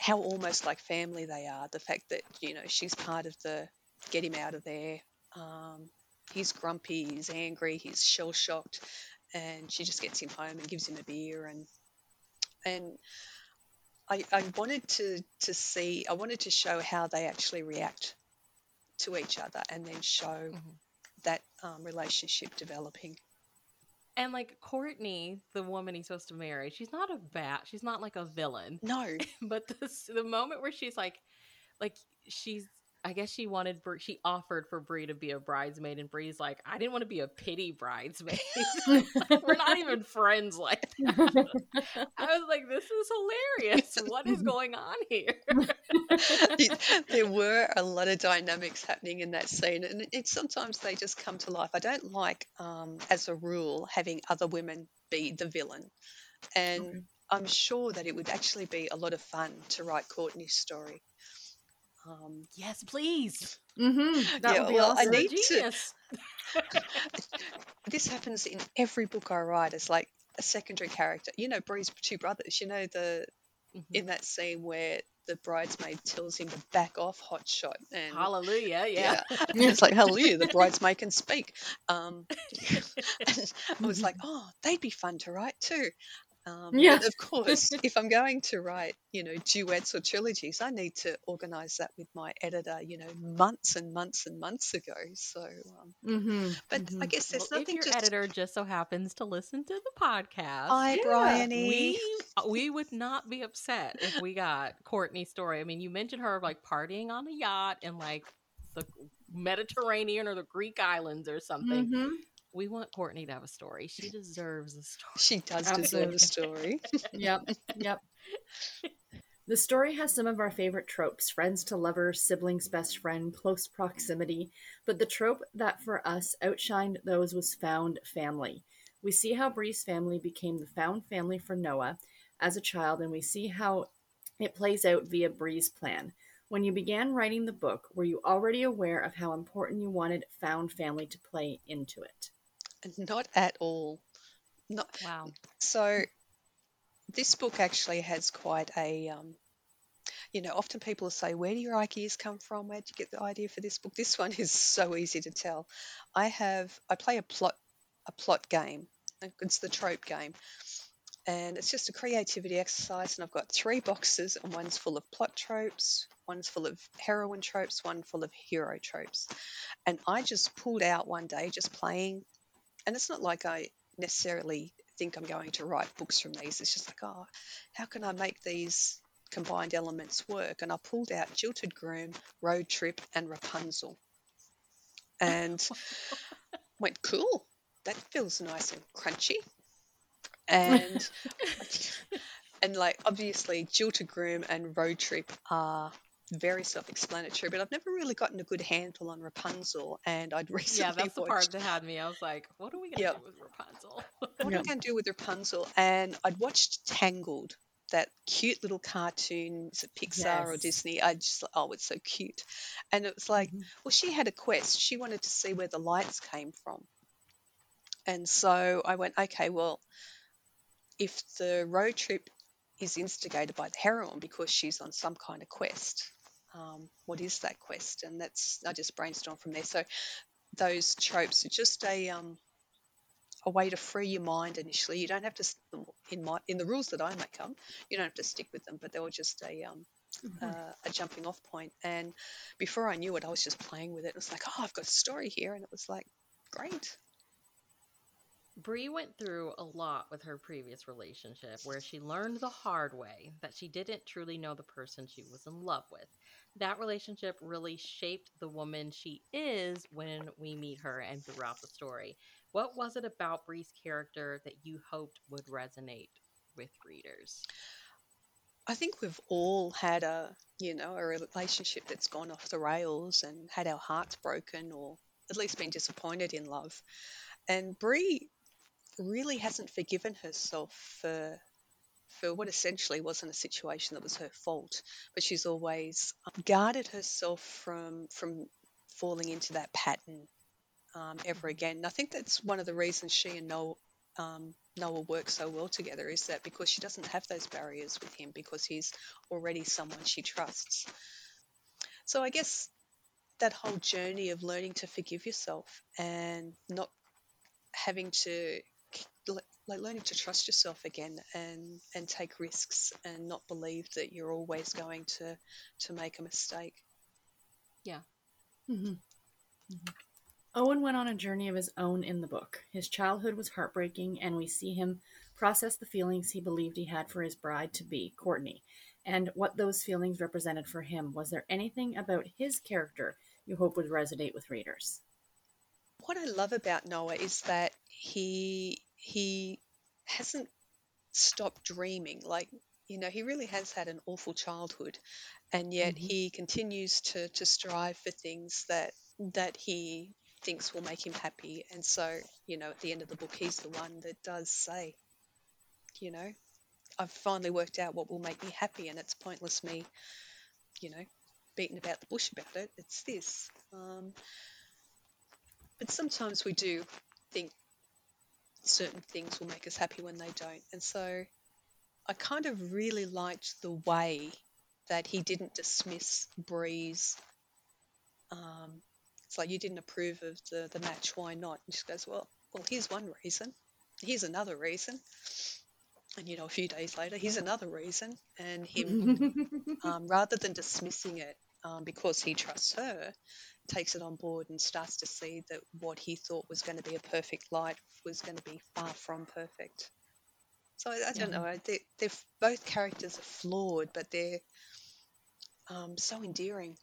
how almost like family they are. The fact that you know she's part of the get him out of there. Um, he's grumpy, he's angry, he's shell shocked, and she just gets him home and gives him a beer and and I, I wanted to to see I wanted to show how they actually react to each other and then show Mhm. that um, relationship developing. And like Courtney, the woman he's supposed to marry, she's not a bat. She's not like a villain. No, but the the moment where she's like, like she's, I guess she wanted, Bree, she offered for Bree to be a bridesmaid, and Bree's like, I didn't want to be a pity bridesmaid. We're not even friends like that. I was like, this is hilarious. What is going on here? there were a lot of dynamics happening in that scene, and it, sometimes they just come to life. I don't like, um, as a rule, having other women be the villain, and Okay. I'm sure that it would actually be a lot of fun to write Courtney's story. Um, yes, please. Mm-hmm. That Yeah, would be well, I awesome. A need to- this happens in every book I write It's like a secondary character. You know, Bree's two brothers. You know the Mhm. in that scene where the bridesmaid tells him to back off, hot shot, and Hallelujah. Yeah. And it's like hallelujah, the bridesmaid can speak. Um, I was like, oh, they'd be fun to write too. Um, Yeah. Of course, if I'm going to write, you know, duets or trilogies, I need to organise that with my editor, you know, months and months and months ago. So, um, Mm-hmm. but I Mhm. guess there's Well, if nothing your just. editor just so happens to listen to the podcast, Hi, Yeah, Bryony. we uh, we would not be upset if we got Courtney's story. I mean, you mentioned her like partying on a yacht in like the Mediterranean or the Greek islands or something. Mm-hmm. We want Courtney to have a story. She deserves a story. She does deserve a story. Yep. Yep. The story has some of our favorite tropes friends to lovers, siblings, best friend, close proximity. But the trope that for us outshined those was found family. We see how Bree's family became the found family for Noah as a child, and we see how it plays out via Bree's plan. When you began writing the book, were you already aware of how important you wanted found family to play into it? Not at all. Not Wow. so. This book actually has quite a, um, you know, often people say, "Where do your ideas come from? Where did you get the idea for this book?" This one is so easy to tell. I have I play a plot a plot game. It's the trope game, and it's just a creativity exercise. And I've got three boxes, and one's full of plot tropes, one's full of heroine tropes, one full of hero tropes. And I just pulled out one day, just playing, and it's not like I necessarily think I'm going to write books from these. It's just like, oh, how can I make these combined elements work? And I pulled out Jilted Groom, Road Trip, and Rapunzel. And went, cool, that feels nice and crunchy. And and like obviously Jilted Groom and Road Trip are very self-explanatory, but I've never really gotten a good handle on Rapunzel. And I'd recently Yeah, that's the part that had me. I was like, what are we gonna Yep. do with Rapunzel? what are we going to do with Rapunzel? And I'd watched Tangled, that cute little cartoon, is it Pixar or Disney? I just, oh, it's so cute. And it was like, Mhm. well, she had a quest. She wanted to see where the lights came from. And so I went, okay, well, if the road trip is instigated by the heroine because she's on some kind of quest, um, what is that quest? And that's, I just brainstormed from there. So those tropes are just a, um, a way to free your mind initially. You don't have to, in my in the rules that I make up, you don't have to stick with them, but they were just a um, Mhm. uh, a jumping off point. And before I knew it, I was just playing with it. It was like, oh, I've got a story here, and it was like, great. Bree went through a lot with her previous relationship where she learned the hard way that she didn't truly know the person she was in love with. That relationship really shaped the woman she is when we meet her and throughout the story. What was it about Bree's character that you hoped would resonate with readers? I think we've all had a you know a relationship that's gone off the rails and had our hearts broken, or at least been disappointed in love. And Bree really hasn't forgiven herself for for what essentially wasn't a situation that was her fault, but she's always guarded herself from from falling into that pattern um, ever again. And I think that's one of the reasons she and Noel um, Noah work so well together is that because she doesn't have those barriers with him because he's already someone she trusts. So I guess that whole journey of learning to forgive yourself and not having to like learning to trust yourself again and and take risks and not believe that you're always going to to make a mistake. Mhm. Mhm. Owen went on a journey of his own in the book. His childhood was heartbreaking, and we see him process the feelings he believed he had for his bride to be, Courtney, and what those feelings represented for him. Was there anything about his character you hope would resonate with readers? What I love about Noah is that he he hasn't stopped dreaming. Like you know, he really has had an awful childhood, and yet Mhm. he continues to to strive for things that that he thinks will make him happy. And so, you know, at the end of the book, he's the one that does say, you know, I've finally worked out what will make me happy, and it's pointless me, you know, beating about the bush about it. It's this. Um, but sometimes we do think certain things will make us happy when they don't. And so I kind of really liked the way that he didn't dismiss Bree's. Um, it's like you didn't approve of the, the match, why not? And she goes, well, well, here's one reason. Here's another reason. And you know, a few days later, here's another reason. And him, um, rather than dismissing it um, because he trusts her, takes it on board and starts to see that what he thought was going to be a perfect light was going to be far from perfect. So I, I don't Yeah. know. I- They, they're both characters are flawed, but they're um, so endearing.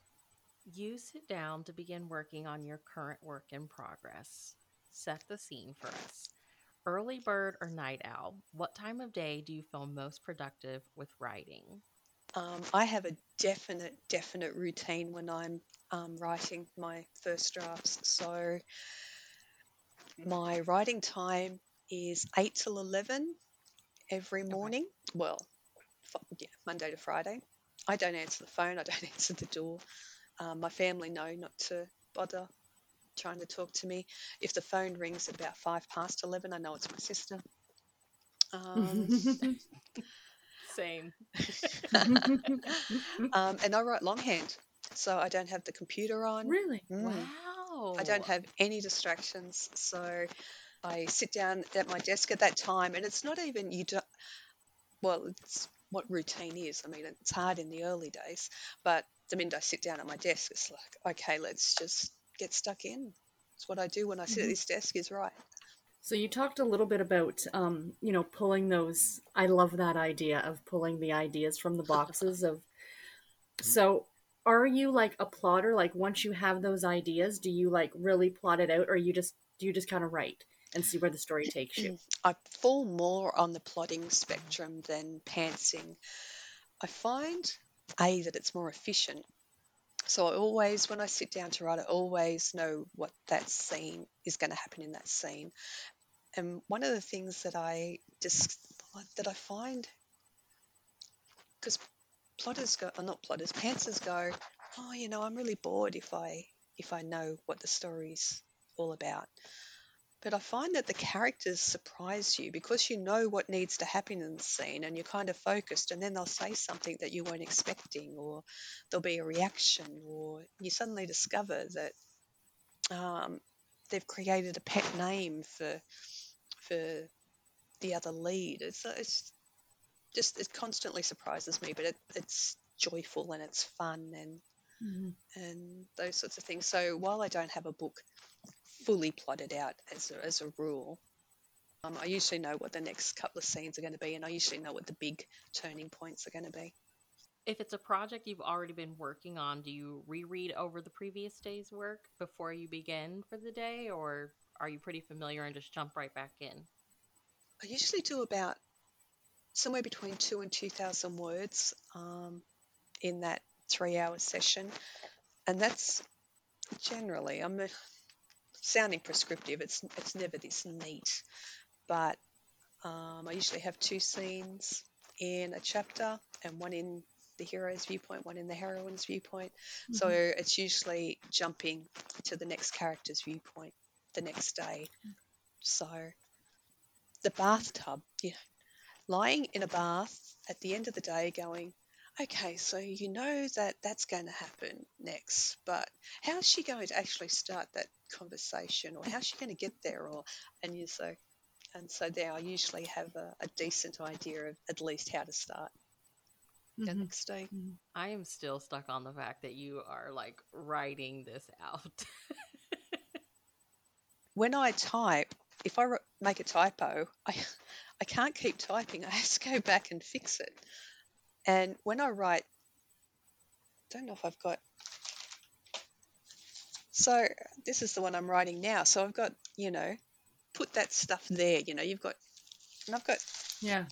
You sit down to begin working on your current work in progress. Set the scene for us. Early bird or night owl, what time of day do you feel most productive with writing? Um, I have a definite, definite routine when I'm um, writing my first drafts. So my writing time is 8 till 11 every morning. Well, f- yeah, Monday to Friday. I don't answer the phone, I don't answer the door. Um, my family know not to bother trying to talk to me. If the phone rings at about five past 11, I know it's my sister. Um, Same. um, and I write longhand, so I don't have the computer on. really? Mm. Wow. I don't have any distractions, so I sit down at my desk at that time, and it's not even you don't. Well, it's what routine is. I mean, it's hard in the early days, but the minute I sit down at my desk, it's like, okay, let's just get stuck in. It's what I do when I sit at Mhm. this desk is right. So you talked a little bit about, um, you know, pulling those. I love that idea of pulling the ideas from the boxes of. So, are you like a plotter? Like once you have those ideas, do you like really plot it out, or you just do you just kind of write and see where the story takes you? I fall more on the plotting spectrum than pantsing. I find a that it's more efficient. So I always, when I sit down to write, I always know what that scene is going to happen in that scene. And one of the things that I just that I find, because plotters go, or not plotters, pantsers go, oh, you know, I'm really bored if I if I know what the story's all about. But I find that the characters surprise you because you know what needs to happen in the scene and you're kind of focused, and then they'll say something that you weren't expecting, or there'll be a reaction, or you suddenly discover that um, they've created a pet name for for the other lead. It's, it's just it constantly surprises me, but it, it's joyful and it's fun and Mhm. and those sorts of things. So while I don't have a book fully plotted out as a, as a rule, um, I usually know what the next couple of scenes are going to be, and I usually know what the big turning points are going to be. If it's a project you've already been working on, do you reread over the previous day's work before you begin for the day, or are you pretty familiar and just jump right back in? I usually do about somewhere between two and two thousand words um, in that three-hour session, and that's generally I'm a, sounding prescriptive. It's it's never this neat, but um, I usually have two scenes in a chapter and one in the hero's viewpoint, one in the heroine's viewpoint. So it's usually jumping to the next character's viewpoint the next day. So the bathtub, you know, lying in a bath at the end of the day going, okay, so you know that that's going to happen next, but how's she going to actually start that conversation or how's she going to get there? Or, and you so, and so there I usually have a, a decent idea of at least how to start the Mhm. next day. I am still stuck on the fact that you are like writing this out. When I type, if I make a typo, I, I can't keep typing. I have to go back and fix it. And when I write, don't know if I've got. So this is the one I'm writing now. So I've got, you know, put that stuff there. You know, you've got, and I've got, Yeah.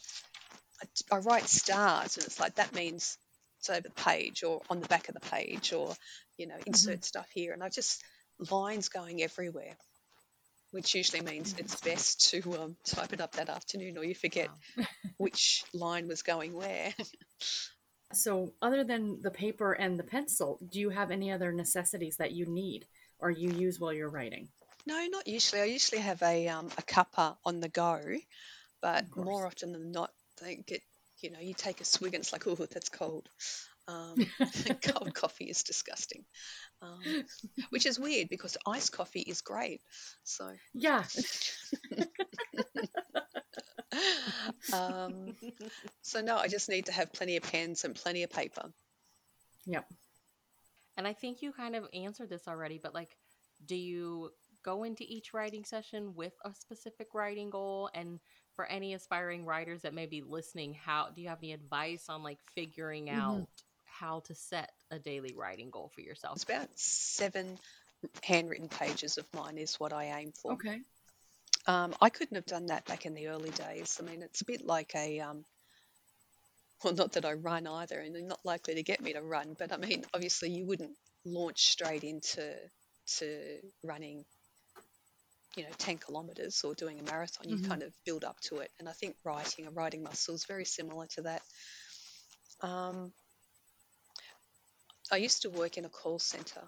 I, I write stars, and it's like that means it's over the page or on the back of the page, or you know, mm-hmm. insert stuff here, and I just lines going everywhere, which usually means it's best to um, type it up that afternoon, or you forget Wow. which line was going where. So, other than the paper and the pencil, do you have any other necessities that you need or you use while you're writing? No, not usually. I usually have a um, a cuppa on the go, but more often than not, they get you know you take a swig and it's like oh that's cold. Um, cold coffee is disgusting, um, which is weird because iced coffee is great. So Yeah. um, so no, I just need to have plenty of pens and plenty of paper. Yep. And I think you kind of answered this already, but like, do you go into each writing session with a specific writing goal? And for any aspiring writers that may be listening, how do you have any advice on like figuring Mhm. out how to set a daily writing goal for yourself? It's about seven handwritten pages of mine is what I aim for. Okay. Um, I couldn't have done that back in the early days. I mean, it's a bit like a, um, well, not that I run either, and they're not likely to get me to run, but I mean, obviously, you wouldn't launch straight into to running, you know, 10 kilometers or doing a marathon. You Mhm. kind of build up to it. And I think writing, a writing muscle is very similar to that. Um, I used to work in a call center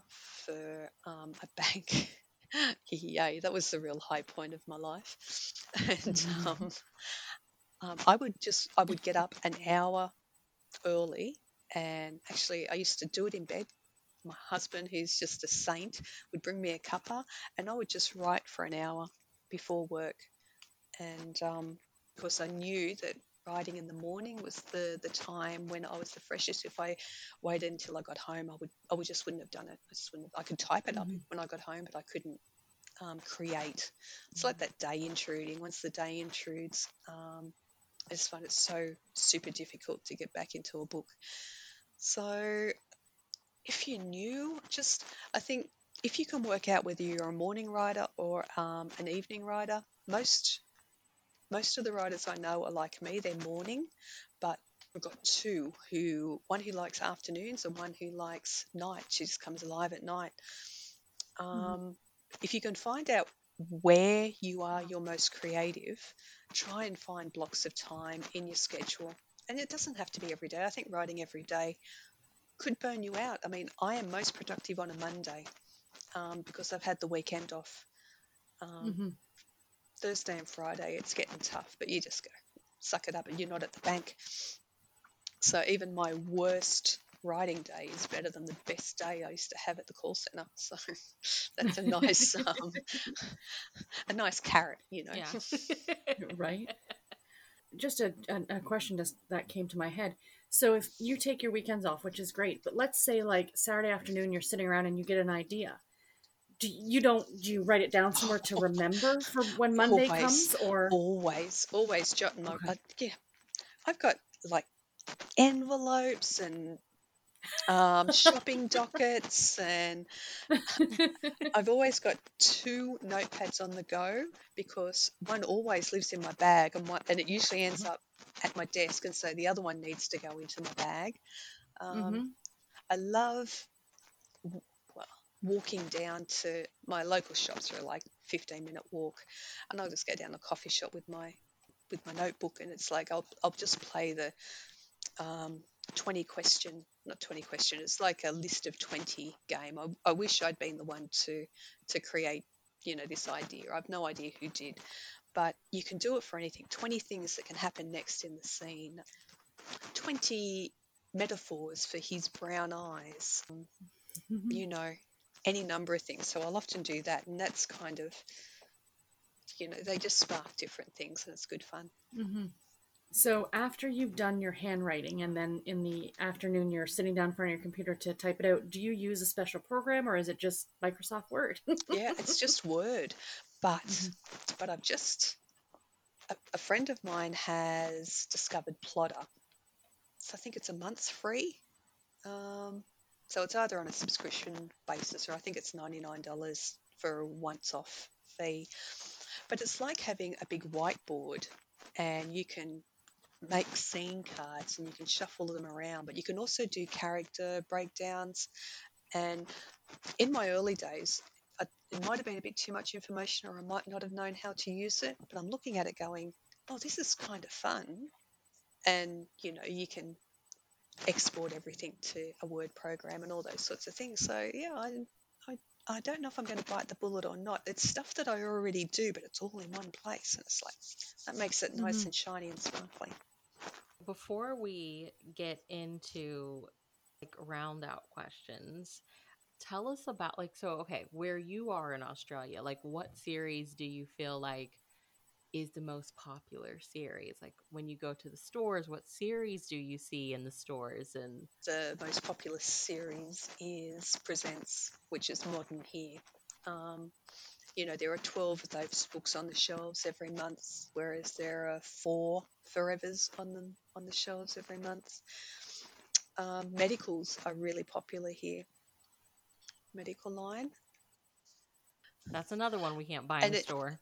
for um, a bank. Yay, that was the real high point of my life. And um, um, I would just, I would get up an hour early, and actually, I used to do it in bed. My husband, who's just a saint, would bring me a cuppa, and I would just write for an hour. before work, and um, of course I knew that writing in the morning was the the time when I was the freshest. If I waited until I got home, I would I would just wouldn't have done it. I just wouldn't. Have, I could type it up Mhm. when I got home, but I couldn't um, create. It's like that day intruding. Once the day intrudes, um, I just find it so super difficult to get back into a book. So if you're new, just I think if you can work out whether you're a morning writer or um, an evening writer, most most of the writers I know are like me. They're morning, but I've got two who one who likes afternoons and one who likes night. She just comes alive at night. Um, If you can find out where you are your most creative, try and find blocks of time in your schedule. And it doesn't have to be every day. I think writing every day could burn you out. I mean, I am most productive on a Monday um, because I've had the weekend off. Um, Mhm. Thursday and Friday, it's getting tough, but you just go suck it up and you're not at the bank. So even my worst writing day is better than the best day I used to have at the call center. So that's a nice, um, a nice carrot, you know. Yeah. right? Just a, a, a question just, that came to my head. So if you take your weekends off, which is great, but let's say like Saturday afternoon, you're sitting around and you get an idea. Do you don't do you write it down somewhere to remember for when Monday Always. comes or always, always jotting my. Okay. I, yeah, I've got like envelopes and um, shopping dockets, and I've always got two notepads on the go because one always lives in my bag, and one, and it usually ends up at my desk, and so the other one needs to go into my bag. Um, Mhm. I love walking down to my local shops are like 15 minute walk and I'll just go down the coffee shop with my with my notebook and it's like I'll, I'll just play the um, 20 question not 20 question it's like a list of 20 game. I, I wish I'd been the one to to create you know this idea. I've no idea who did but you can do it for anything. 20 things that can happen next in the scene. 20 metaphors for his brown eyes. You know, any number of things. So I'll often do that, and that's kind of, you know, they just spark different things, and it's good fun. Mhm. So after you've done your handwriting and then in the afternoon you're sitting down in front of your computer to type it out, do you use a special program or is it just Microsoft Word? Yeah, it's just word, but Mhm. but I've just a, a friend of mine has discovered Plottr, so I think it's a month free. Um, so it's either on a subscription basis or I think it's ninety nine dollars for a once off fee. But it's like having a big whiteboard, and you can make scene cards and you can shuffle them around, but you can also do character breakdowns. And in my early days, it might have been a bit too much information, or I might not have known how to use it. But I'm looking at it going, oh, this is kind of fun. And you know, you can export everything to a Word program and all those sorts of things. So yeah, I, I, I don't know if I'm going to bite the bullet or not. It's stuff that I already do, but it's all in one place, and it's like that makes it nice Mhm. and shiny and sparkly. Before we get into like round out questions, tell us about like so okay, where you are in Australia, like what series do you feel like is the most popular series? Like when you go to the stores, what series do you see in the stores and The most popular series is Presents, which is modern here. Um, you know, there are 12 of those books on the shelves every month, whereas there are four Forevers on them on the shelves every month. Um, medicals are really popular here. Medical line. that's another one we can't buy in And the store.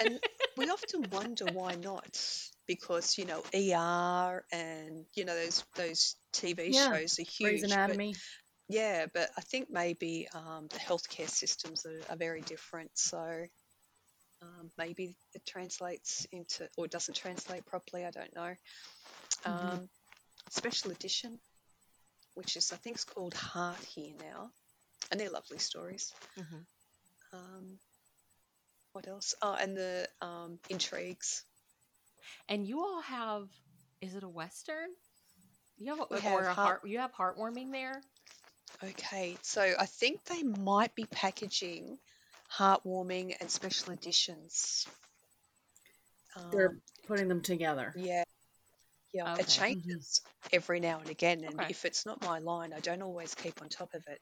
And we often wonder why not, because you know ER and you know those those TV Yeah, shows are huge. but- yeah, but I think maybe um, the healthcare systems are, are very different. So um, maybe it translates into or doesn't translate properly. I don't know. Mhm. Um, special edition, which is I think it's called Heart here now, and they're lovely stories. Mhm. Um, what else? Oh, and the um, intrigues. And you all have is it a western? You have, a, We or have a heart- heart you have heartwarming there? Okay, so I think they might be packaging heartwarming and special editions. They're Um, putting them together. yeah, yeah, Okay. it changes every now and again, and Okay. if it's not my line, I don't always keep on top of it.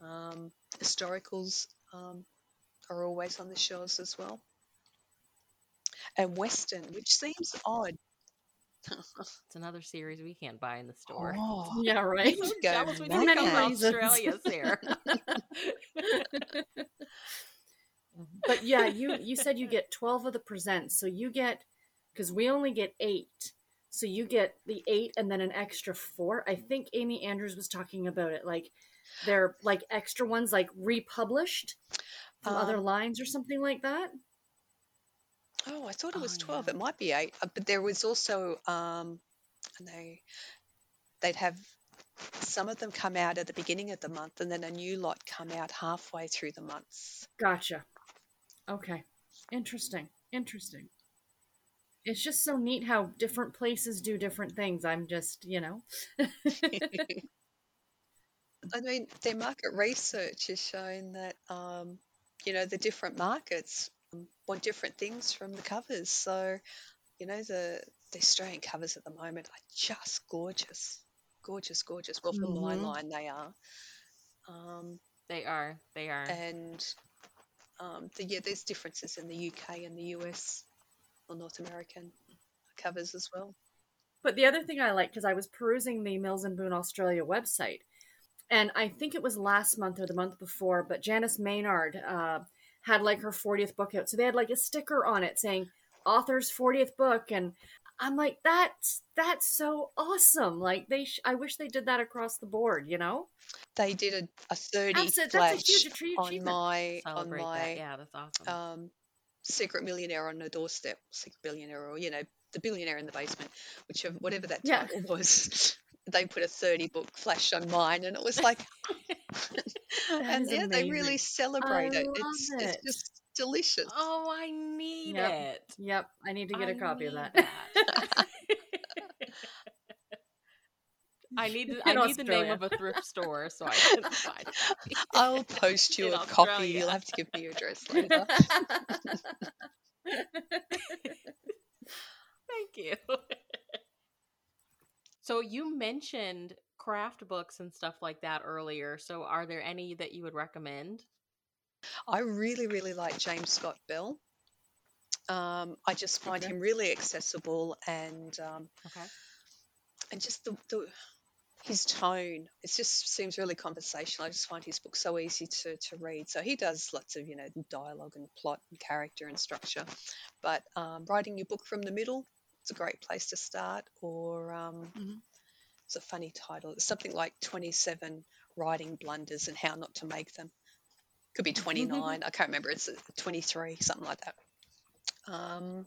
Um, historicals um, are always on the shelves as well, and Western, which seems odd. It's another series we can't buy in the store. Oh, Yeah, right. would go Tell us we For need to many come to reasons. Australia's here. but yeah, you you said you get 12 of the presents. So you get cuz we only get 8. So you get the 8 and then an extra 4. I think Amy Andrews was talking about it like they're like extra ones like republished from other Um, lines or something like that. Oh, I thought it Oh, was 12. yeah. It might be 8. Uh, but there was also, um, and they, they'd have some of them come out at the beginning of the month and then a new lot come out halfway through the months. Gotcha. Okay. Interesting. Interesting. It's just so neat how different places do different things. I'm just, you know. I mean, their market research is showing that, um, you know, the different markets um, want different things from the covers. So, you know, the, the Australian covers at the moment are just gorgeous. Gorgeous, gorgeous. Well, for my Mhm. line, they are. Um, they are. They are. and um, the, yeah, there's differences in the UK and the US or North American covers as well. But the other thing I like, because I was perusing the Mills and Boon Australia website, and I think it was last month or the month before, but Janice Maynard uh, had like her 40th book out. So they had like a sticker on it saying author's 40th book. And I'm like, that's, that's so awesome. Like they, sh- I wish they did that across the board, you know? They did a, a 30 Absolutely. flash That's a huge attree- on achievement. my on Celebrate my that. Yeah, that's awesome. um, secret millionaire on the doorstep, secret billionaire, or you know, the billionaire in the basement, whichever whatever that Yeah. title was. They put a 30 book flash on mine, and it was like, and is yeah, they really celebrate it. love It's it. it's just delicious. oh, I need Yep. it. Yep. I need to get a I copy of need that. I need to, In I need the name of a thrift store so I can find it. I'll post you In a copy. You'll have to give me your address later. Thank you. So you mentioned craft books and stuff like that earlier. So are there any that you would recommend? I really, really like James Scott Bell. Um, I just find Okay. him really accessible and um, Okay. and just the, the his tone. It just seems really conversational. I just find his book so easy to, to read. So he does lots of you know dialogue and plot and character and structure, but um, writing your book from the middle it's a great place to start. Or um, Mhm. it's a funny title. It's something like Twenty Seven Writing Blunders and How Not to Make Them. Could be 29. I can't remember. It's uh, 23, something like that. Um,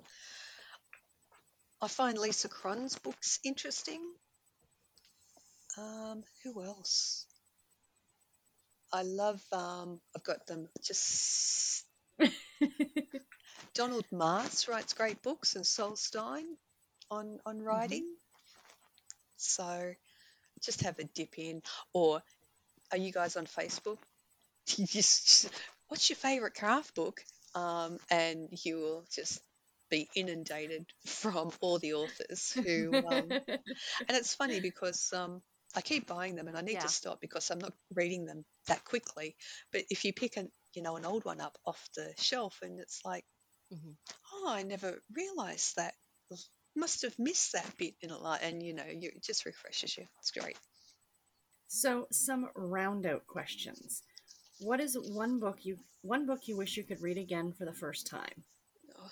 I find Lisa Cron's books interesting. Um, who else? I love. Um, I've got them. Just Donald Maass writes great books, and Sol Stein on on writing. So just have a dip in. Or are you guys on Facebook? You just what's your favorite craft book? Um, and you will just be inundated from all the authors who. Um, and it's funny because um, I keep buying them, and I need Yeah. to stop because I'm not reading them that quickly. But if you pick an you know an old one up off the shelf, and it's like, Mhm. oh, I never realised that. Must have missed that bit in a lot, and you know, you, it just refreshes you. It's great. So, some round out questions. What is one book you one book you wish you could read again for the first time? Oh,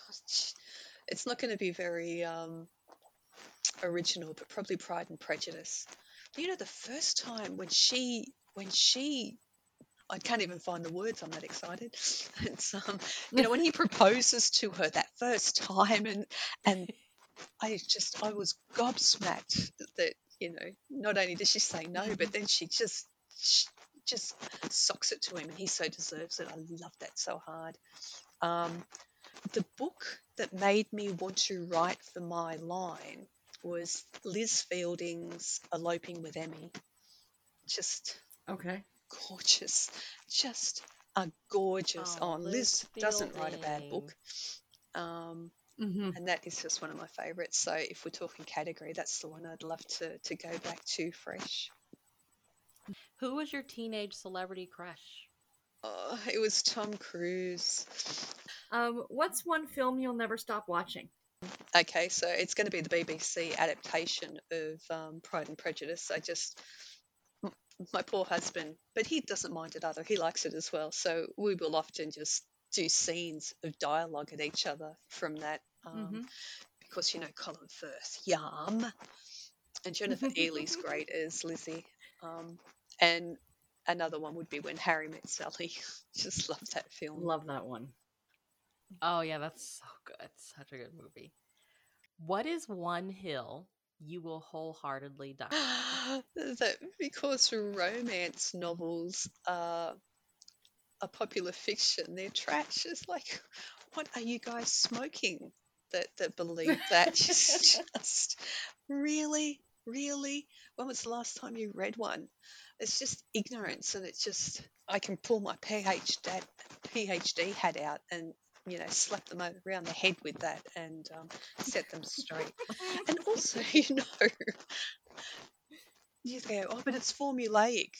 it's not going to be very um, original, but probably Pride and Prejudice. You know, the first time when she when she I can't even find the words. I'm that excited. It's um, you know, when he proposes to her that first time, and and I just I was gobsmacked that you know not only does she say no, but then she just she just socks it to him, and he so deserves it. I love that so hard. Um, the book that made me want to write for my line was Liz Fielding's Eloping with Emmy. Just Okay. gorgeous, just a gorgeous. Oh, Oh, Liz Liz doesn't write a bad book. Um, hmm and that is just one of my favorites. So if we're talking category, that's the one I'd love to, to go back to fresh. Who was your teenage celebrity crush? Oh, it was Tom Cruise. Um, what's one film you'll never stop watching? Okay, so it's going to be the BBC adaptation of um, Pride and Prejudice. I just, my poor husband, but he doesn't mind it either. He likes it as well. So we will often just do scenes of dialogue at each other from that. Um, Mhm. Because, you know, Colin Firth, yum. And Jennifer Ehle's great as Lizzie. Um, and another one would be When Harry Met Sally. just love that film. Love that one. Oh yeah, that's so good. Such a good movie. What is one hill you will wholeheartedly die? that because romance novels are a popular fiction, they're trash. It's like, what are you guys smoking that that believe that? just, just really, really. When was the last time you read one? It's just ignorance, and it's just I can pull my PhD PhD hat out and you know slap them around the head with that and um, set them straight. And also, you know, you go, oh, but it's formulaic.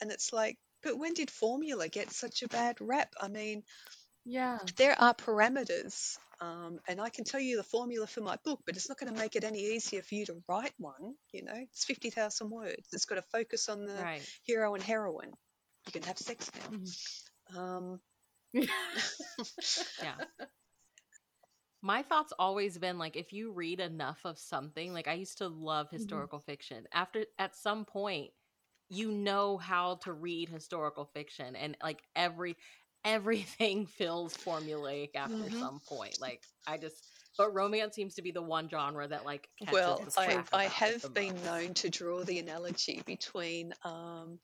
And it's like, but when did formula get such a bad rap? I mean, Yeah. there are parameters, um, and I can tell you the formula for my book, but it's not going to make it any easier for you to write one. You know, it's 50,000 words. It's got to focus on the Right. hero and heroine. You can have sex now. Mhm. Um, Yeah. My thought's always been like if you read enough of something, like I used to love Mm-hmm. historical fiction. After at some point, you know how to read historical fiction and like every everything feels formulaic after Mhm. some point. Like I just but romance seems to be the one genre that like catches well, I, I have been most. known to draw the analogy between um,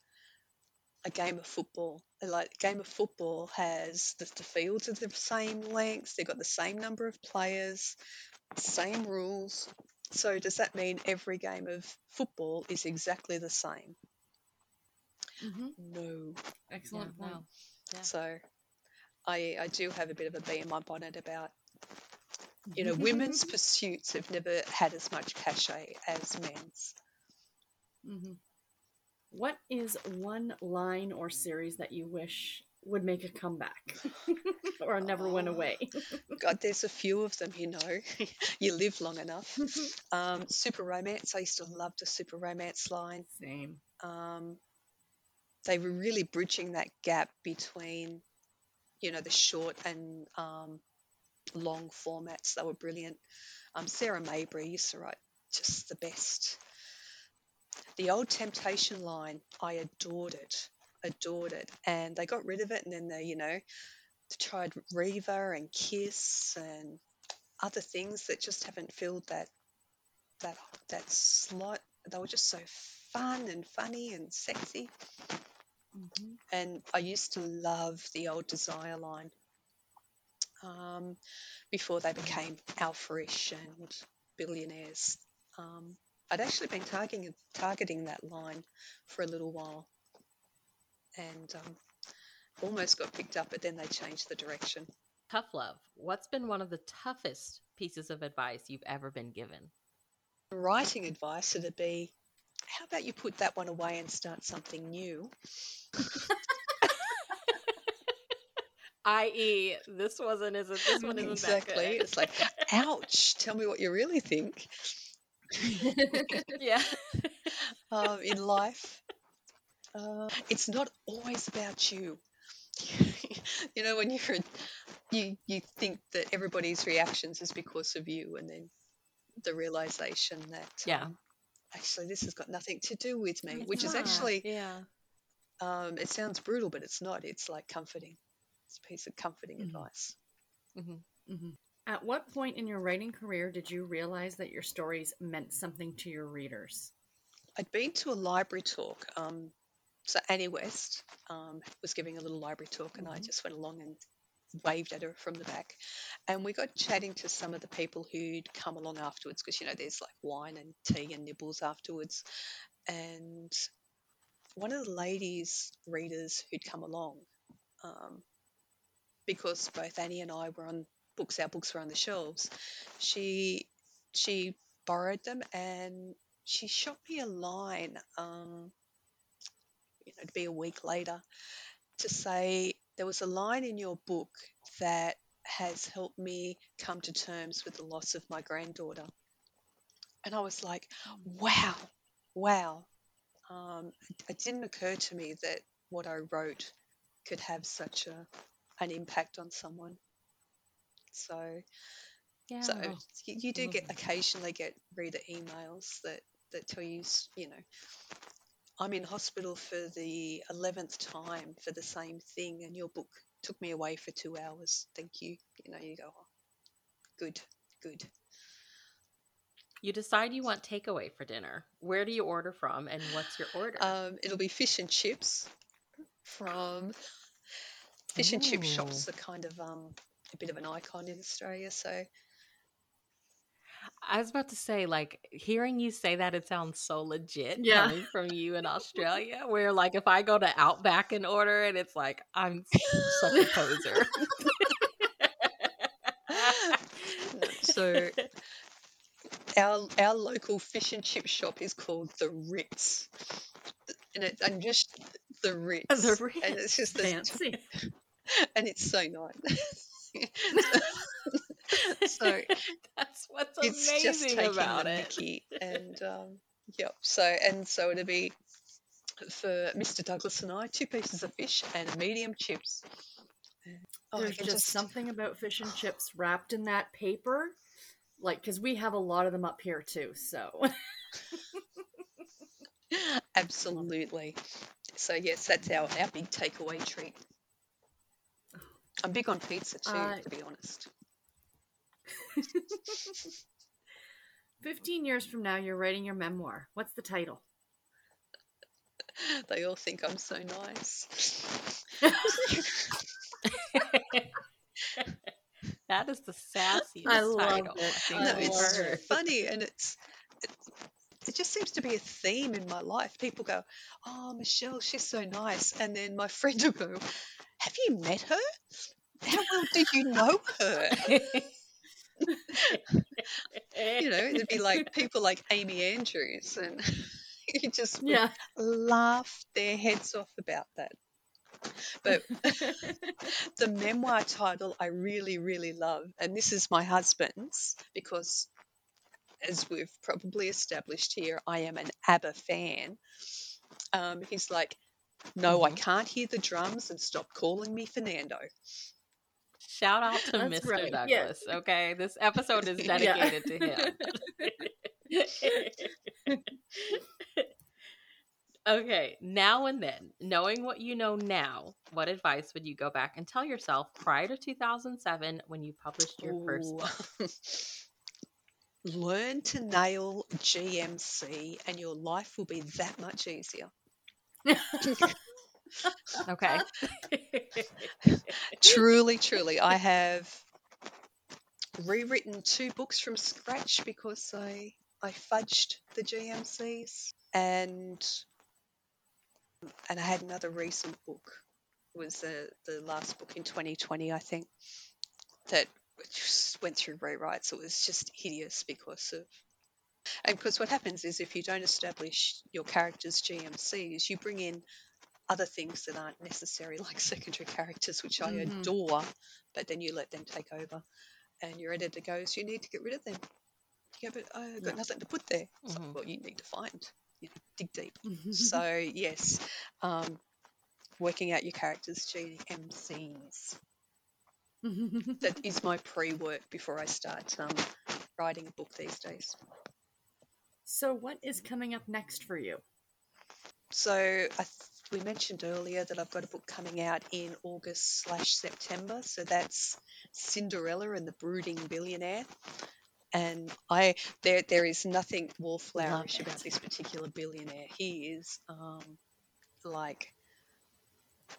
a game of football. Like a game of football has the, the fields are the same length they've got the same number of players, same rules. So does that mean every game of football is exactly the same? Mhm. No. Excellent Yeah, point. no. Yeah. So I I do have a bit of a bee in my bonnet about you know women's pursuits have never had as much cachet as men's. hmm What is one line or series that you wish would make a comeback or never went Oh. away? God, there's a few of them, you know. you live long enough. Um, super romance. I used to love the super romance line. Same. Um, they were really bridging that gap between, you know, the short and um, long formats. They were brilliant. Um, Sarah Mayberry used to write just the best. The old Temptation line, I adored it, adored it, and they got rid of it, and then they, you know, tried Riva and Kiss and other things that just haven't filled that that that slot. They were just so fun and funny and sexy. Hmm And I used to love the old Desire line um, before they became Alpharish and billionaires. Um, I'd actually been targeting targeting that line for a little while, and um, almost got picked up, but then they changed the direction. Tough love. What's been one of the toughest pieces of advice you've ever been given? Writing advice would be, how about you put that one away and start something new? I.e., this wasn't isn't this one isn't exactly. It's like, ouch! Tell me what you really think yeah. um, in life. Uh, it's not always about you. you know, when you're you you think that everybody's reactions is because of you, and then the realization that Yeah. um, actually this has got nothing to do with me, which is actually yeah. um, it sounds brutal, but it's not. It's like comforting. It's a piece of comforting Mhm. advice. hmm At what point in your writing career did you realize that your stories meant something to your readers? I'd been to a library talk. Um, so Annie West um, was giving a little library talk, and I Mhm. just went along and waved at her from the back. And we got chatting to some of the people who'd come along afterwards, because you know there's like wine and tea and nibbles afterwards. And one of the ladies readers who'd come along um, because both Annie and I were on books, our books were on the shelves. She she borrowed them and she shot me a line, um, you know, to be a week later, to say there was a line in your book that has helped me come to terms with the loss of my granddaughter. And I was like, wow, wow. Um, it didn't occur to me that what I wrote could have such a an impact on someone. So, Yeah. so you, you do get occasionally get reader emails that that tell you, you know, I'm in hospital for the eleventh time for the same thing, and your book took me away for two hours. Thank you. You know, you go, oh, good, good. You decide you want takeaway for dinner. Where do you order from and what's your order? Um, it'll be fish and chips from fish and chip shops are kind of um, a bit of an icon in Australia. So I was about to say, like, hearing you say that, it sounds so legit Yeah. coming from you in Australia. Where, like, if I go to Outback and order it, it's like I'm such a poser. So our our local fish and chip shop is called the Ritz, and it and just the Ritz, The and it's just this, Fancy. and it's so nice. So That's what's it's just amazing taking about the it. Mickey, and um, yep. So and so it'll be for Mr. Douglas and I two pieces of fish and medium chips. Oh, There's can just, something about fish and chips wrapped in that paper. Like, because we have a lot of them up here too. So, Absolutely. So yes, that's our, our big takeaway treat. I'm big on pizza too, Uh, to be honest. 15 years from now, you're writing your memoir. What's the title? They all think I'm so nice. that is the sassiest I love title it. I no, love it's heard. funny and it's it, it just seems to be a theme in my life. People go, "Oh, Michelle, she's so nice," and then my friend will go, "Have you met her? How well do you know her?" You know, it'd be like people like Amy Andrews, and you just Yeah. laugh their heads off about that. But the memoir title I really, really love, and this is my husband's because, as we've probably established here, I am an ABBA fan. Um, he's like, No, I Mhm. can't hear the drums and stop calling me Fernando. Shout out to That's Mr. right, yeah. Douglas. Okay, this episode is Yeah. dedicated to him. okay, now and then, knowing what you know now, what advice would you go back and tell yourself prior to 2007 when you published your first book? Learn to nail GMC, and your life will be that much easier. Okay. truly, truly, I have rewritten two books from scratch because I I fudged the GMCs and and I had another recent book was the the last book in 2020 I think that went through rewrites. It was just hideous because of and because what happens is if you don't establish your characters GMCs, you bring in other things that aren't necessary, like secondary characters, which I Mhm. adore, but then you let them take over, and your editor goes, "You need to get rid of them." Yeah, but I've got Yeah. nothing to put there. It's like, Mhm. well, you need to find, you know, dig deep. so yes, um, working out your characters GMCs. That is my pre-work before I start um, writing a book these days. so, what is coming up next for you? So I we mentioned earlier that I've got a book coming out in August slash September. So that's Cinderella and the Brooding Billionaire. And I there there is nothing more it. about this particular billionaire. He is um, like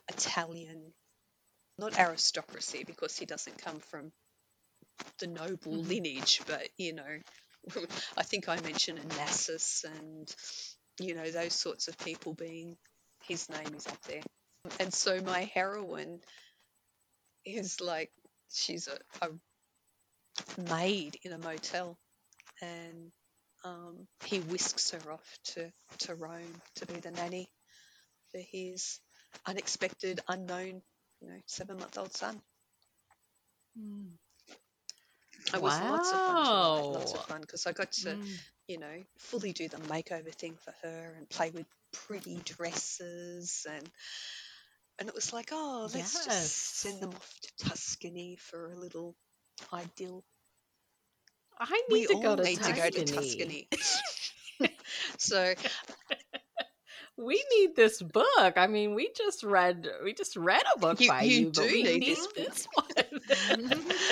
Italian, not aristocracy because he doesn't come from the noble Mhm. lineage, but you know, I think I mentioned Onassis and you know those sorts of people being his name is up there. And so my heroine is like she's a, a maid in a motel, and um, he whisks her off to to Rome to be the nanny for his unexpected, unknown, you know, seven month old son. Mm. It was lots of fun lots of fun because I got to, Mm. you know, fully do the makeover thing for her and play with pretty dresses and and it was like, oh, let's Yes. just send them off to Tuscany for a little idyll. I We need to all go to need to go to Tuscany. Tuscany. so We need this book. I mean, we just read we just read a book You- by you you, but do we need need this this, one.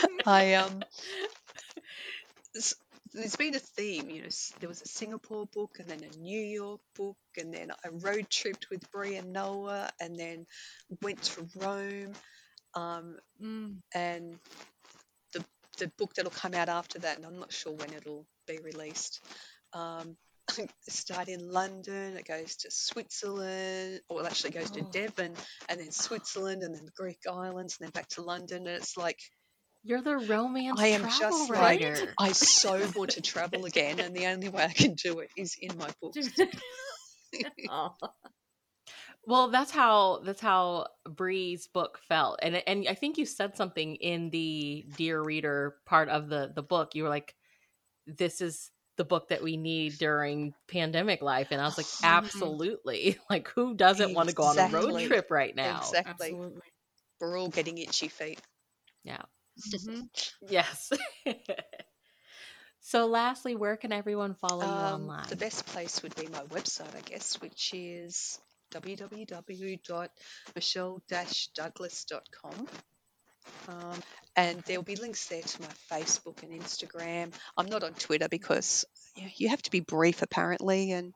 I um, there's been a theme. You know, there was a Singapore book, and then a New York book, and then I road tripped with Bree and Noah, and then went to Rome. Um, Mm. and the the book that'll come out after that, and I'm not sure when it'll be released. Um, start in London, it goes to Switzerland, or it actually goes to Oh. Devon, and then Switzerland, and then the Greek islands, and then back to London. And it's like You're the romance I am travel just like- writer. I so want to travel again, and the only way I can do it is in my books. Aw. Well, that's how that's how Bree's book felt, and and I think you said something in the dear reader part of the the book. You were like, "This is the book that we need during pandemic life," and I was like, Mhm. "Absolutely! Like, who doesn't want to go on a road trip right now?" Exactly. Absolutely. We're all getting itchy feet. Yeah. Mhm. Yes. so, lastly, where can everyone follow you Um, online? The best place would be my website, I guess, which is www.michelle-douglas.com. Um, and there'll be links there to my Facebook and Instagram. I'm not on Twitter because you, you have to be brief, apparently, and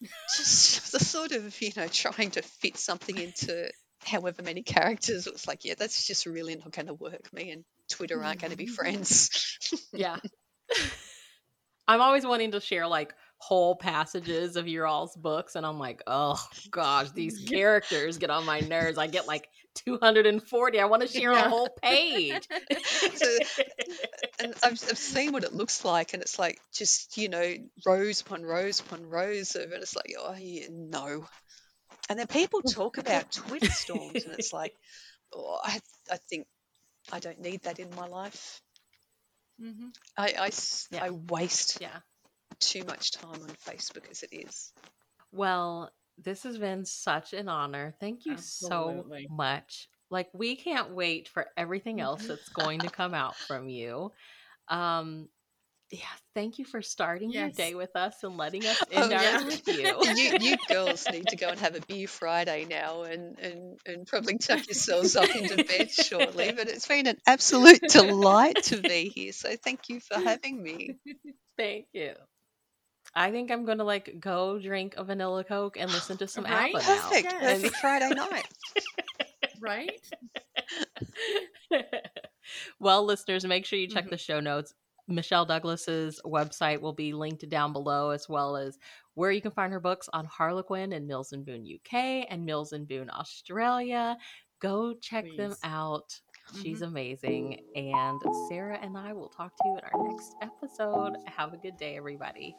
just the sort of, you know, trying to fit something into however many characters. It was like, yeah, that's just really not going to work. Me and Twitter aren't going to be mm-hmm. friends. yeah. I'm always wanting to share like whole passages of your all's books, and I'm like, oh gosh, these characters get on my nerves. I get like 240. I want to share Yeah. a whole page. So- and I've, I've seen what it looks like, and it's like just you know rows upon rows upon rows of, and it's like oh yeah, no. And then people talk about Twitter storms, and it's like, oh, I I think I don't need that in my life. Mhm. I I s- Yeah. I waste yeah. too much time on Facebook as it is. Well, this has been such an honor. Thank you Absolutely. so much. Like we can't wait for everything else Mhm. that's going to come out from you. Um yeah, thank you for starting your day with us and letting us Oh, end ours yeah. with you. you, you girls need to go and have a beer Friday now and, and, and probably tuck yourselves up into bed shortly. But it's been an absolute delight to be here. So thank you for having me. Thank you. I think I'm gonna like go drink a vanilla coke and listen to some Right? ABBA now. Perfect. Yes. Perfect Friday night. Right? well, listeners, make sure you check Mhm. the show notes. Michelle Douglas's website will be linked down below, as well as where you can find her books on Harlequin and Mills and Boon UK and Mills and Boon Australia. Go check them out. She's mm-hmm. amazing. And Sarah and I will talk to you in our next episode. Have a good day, everybody.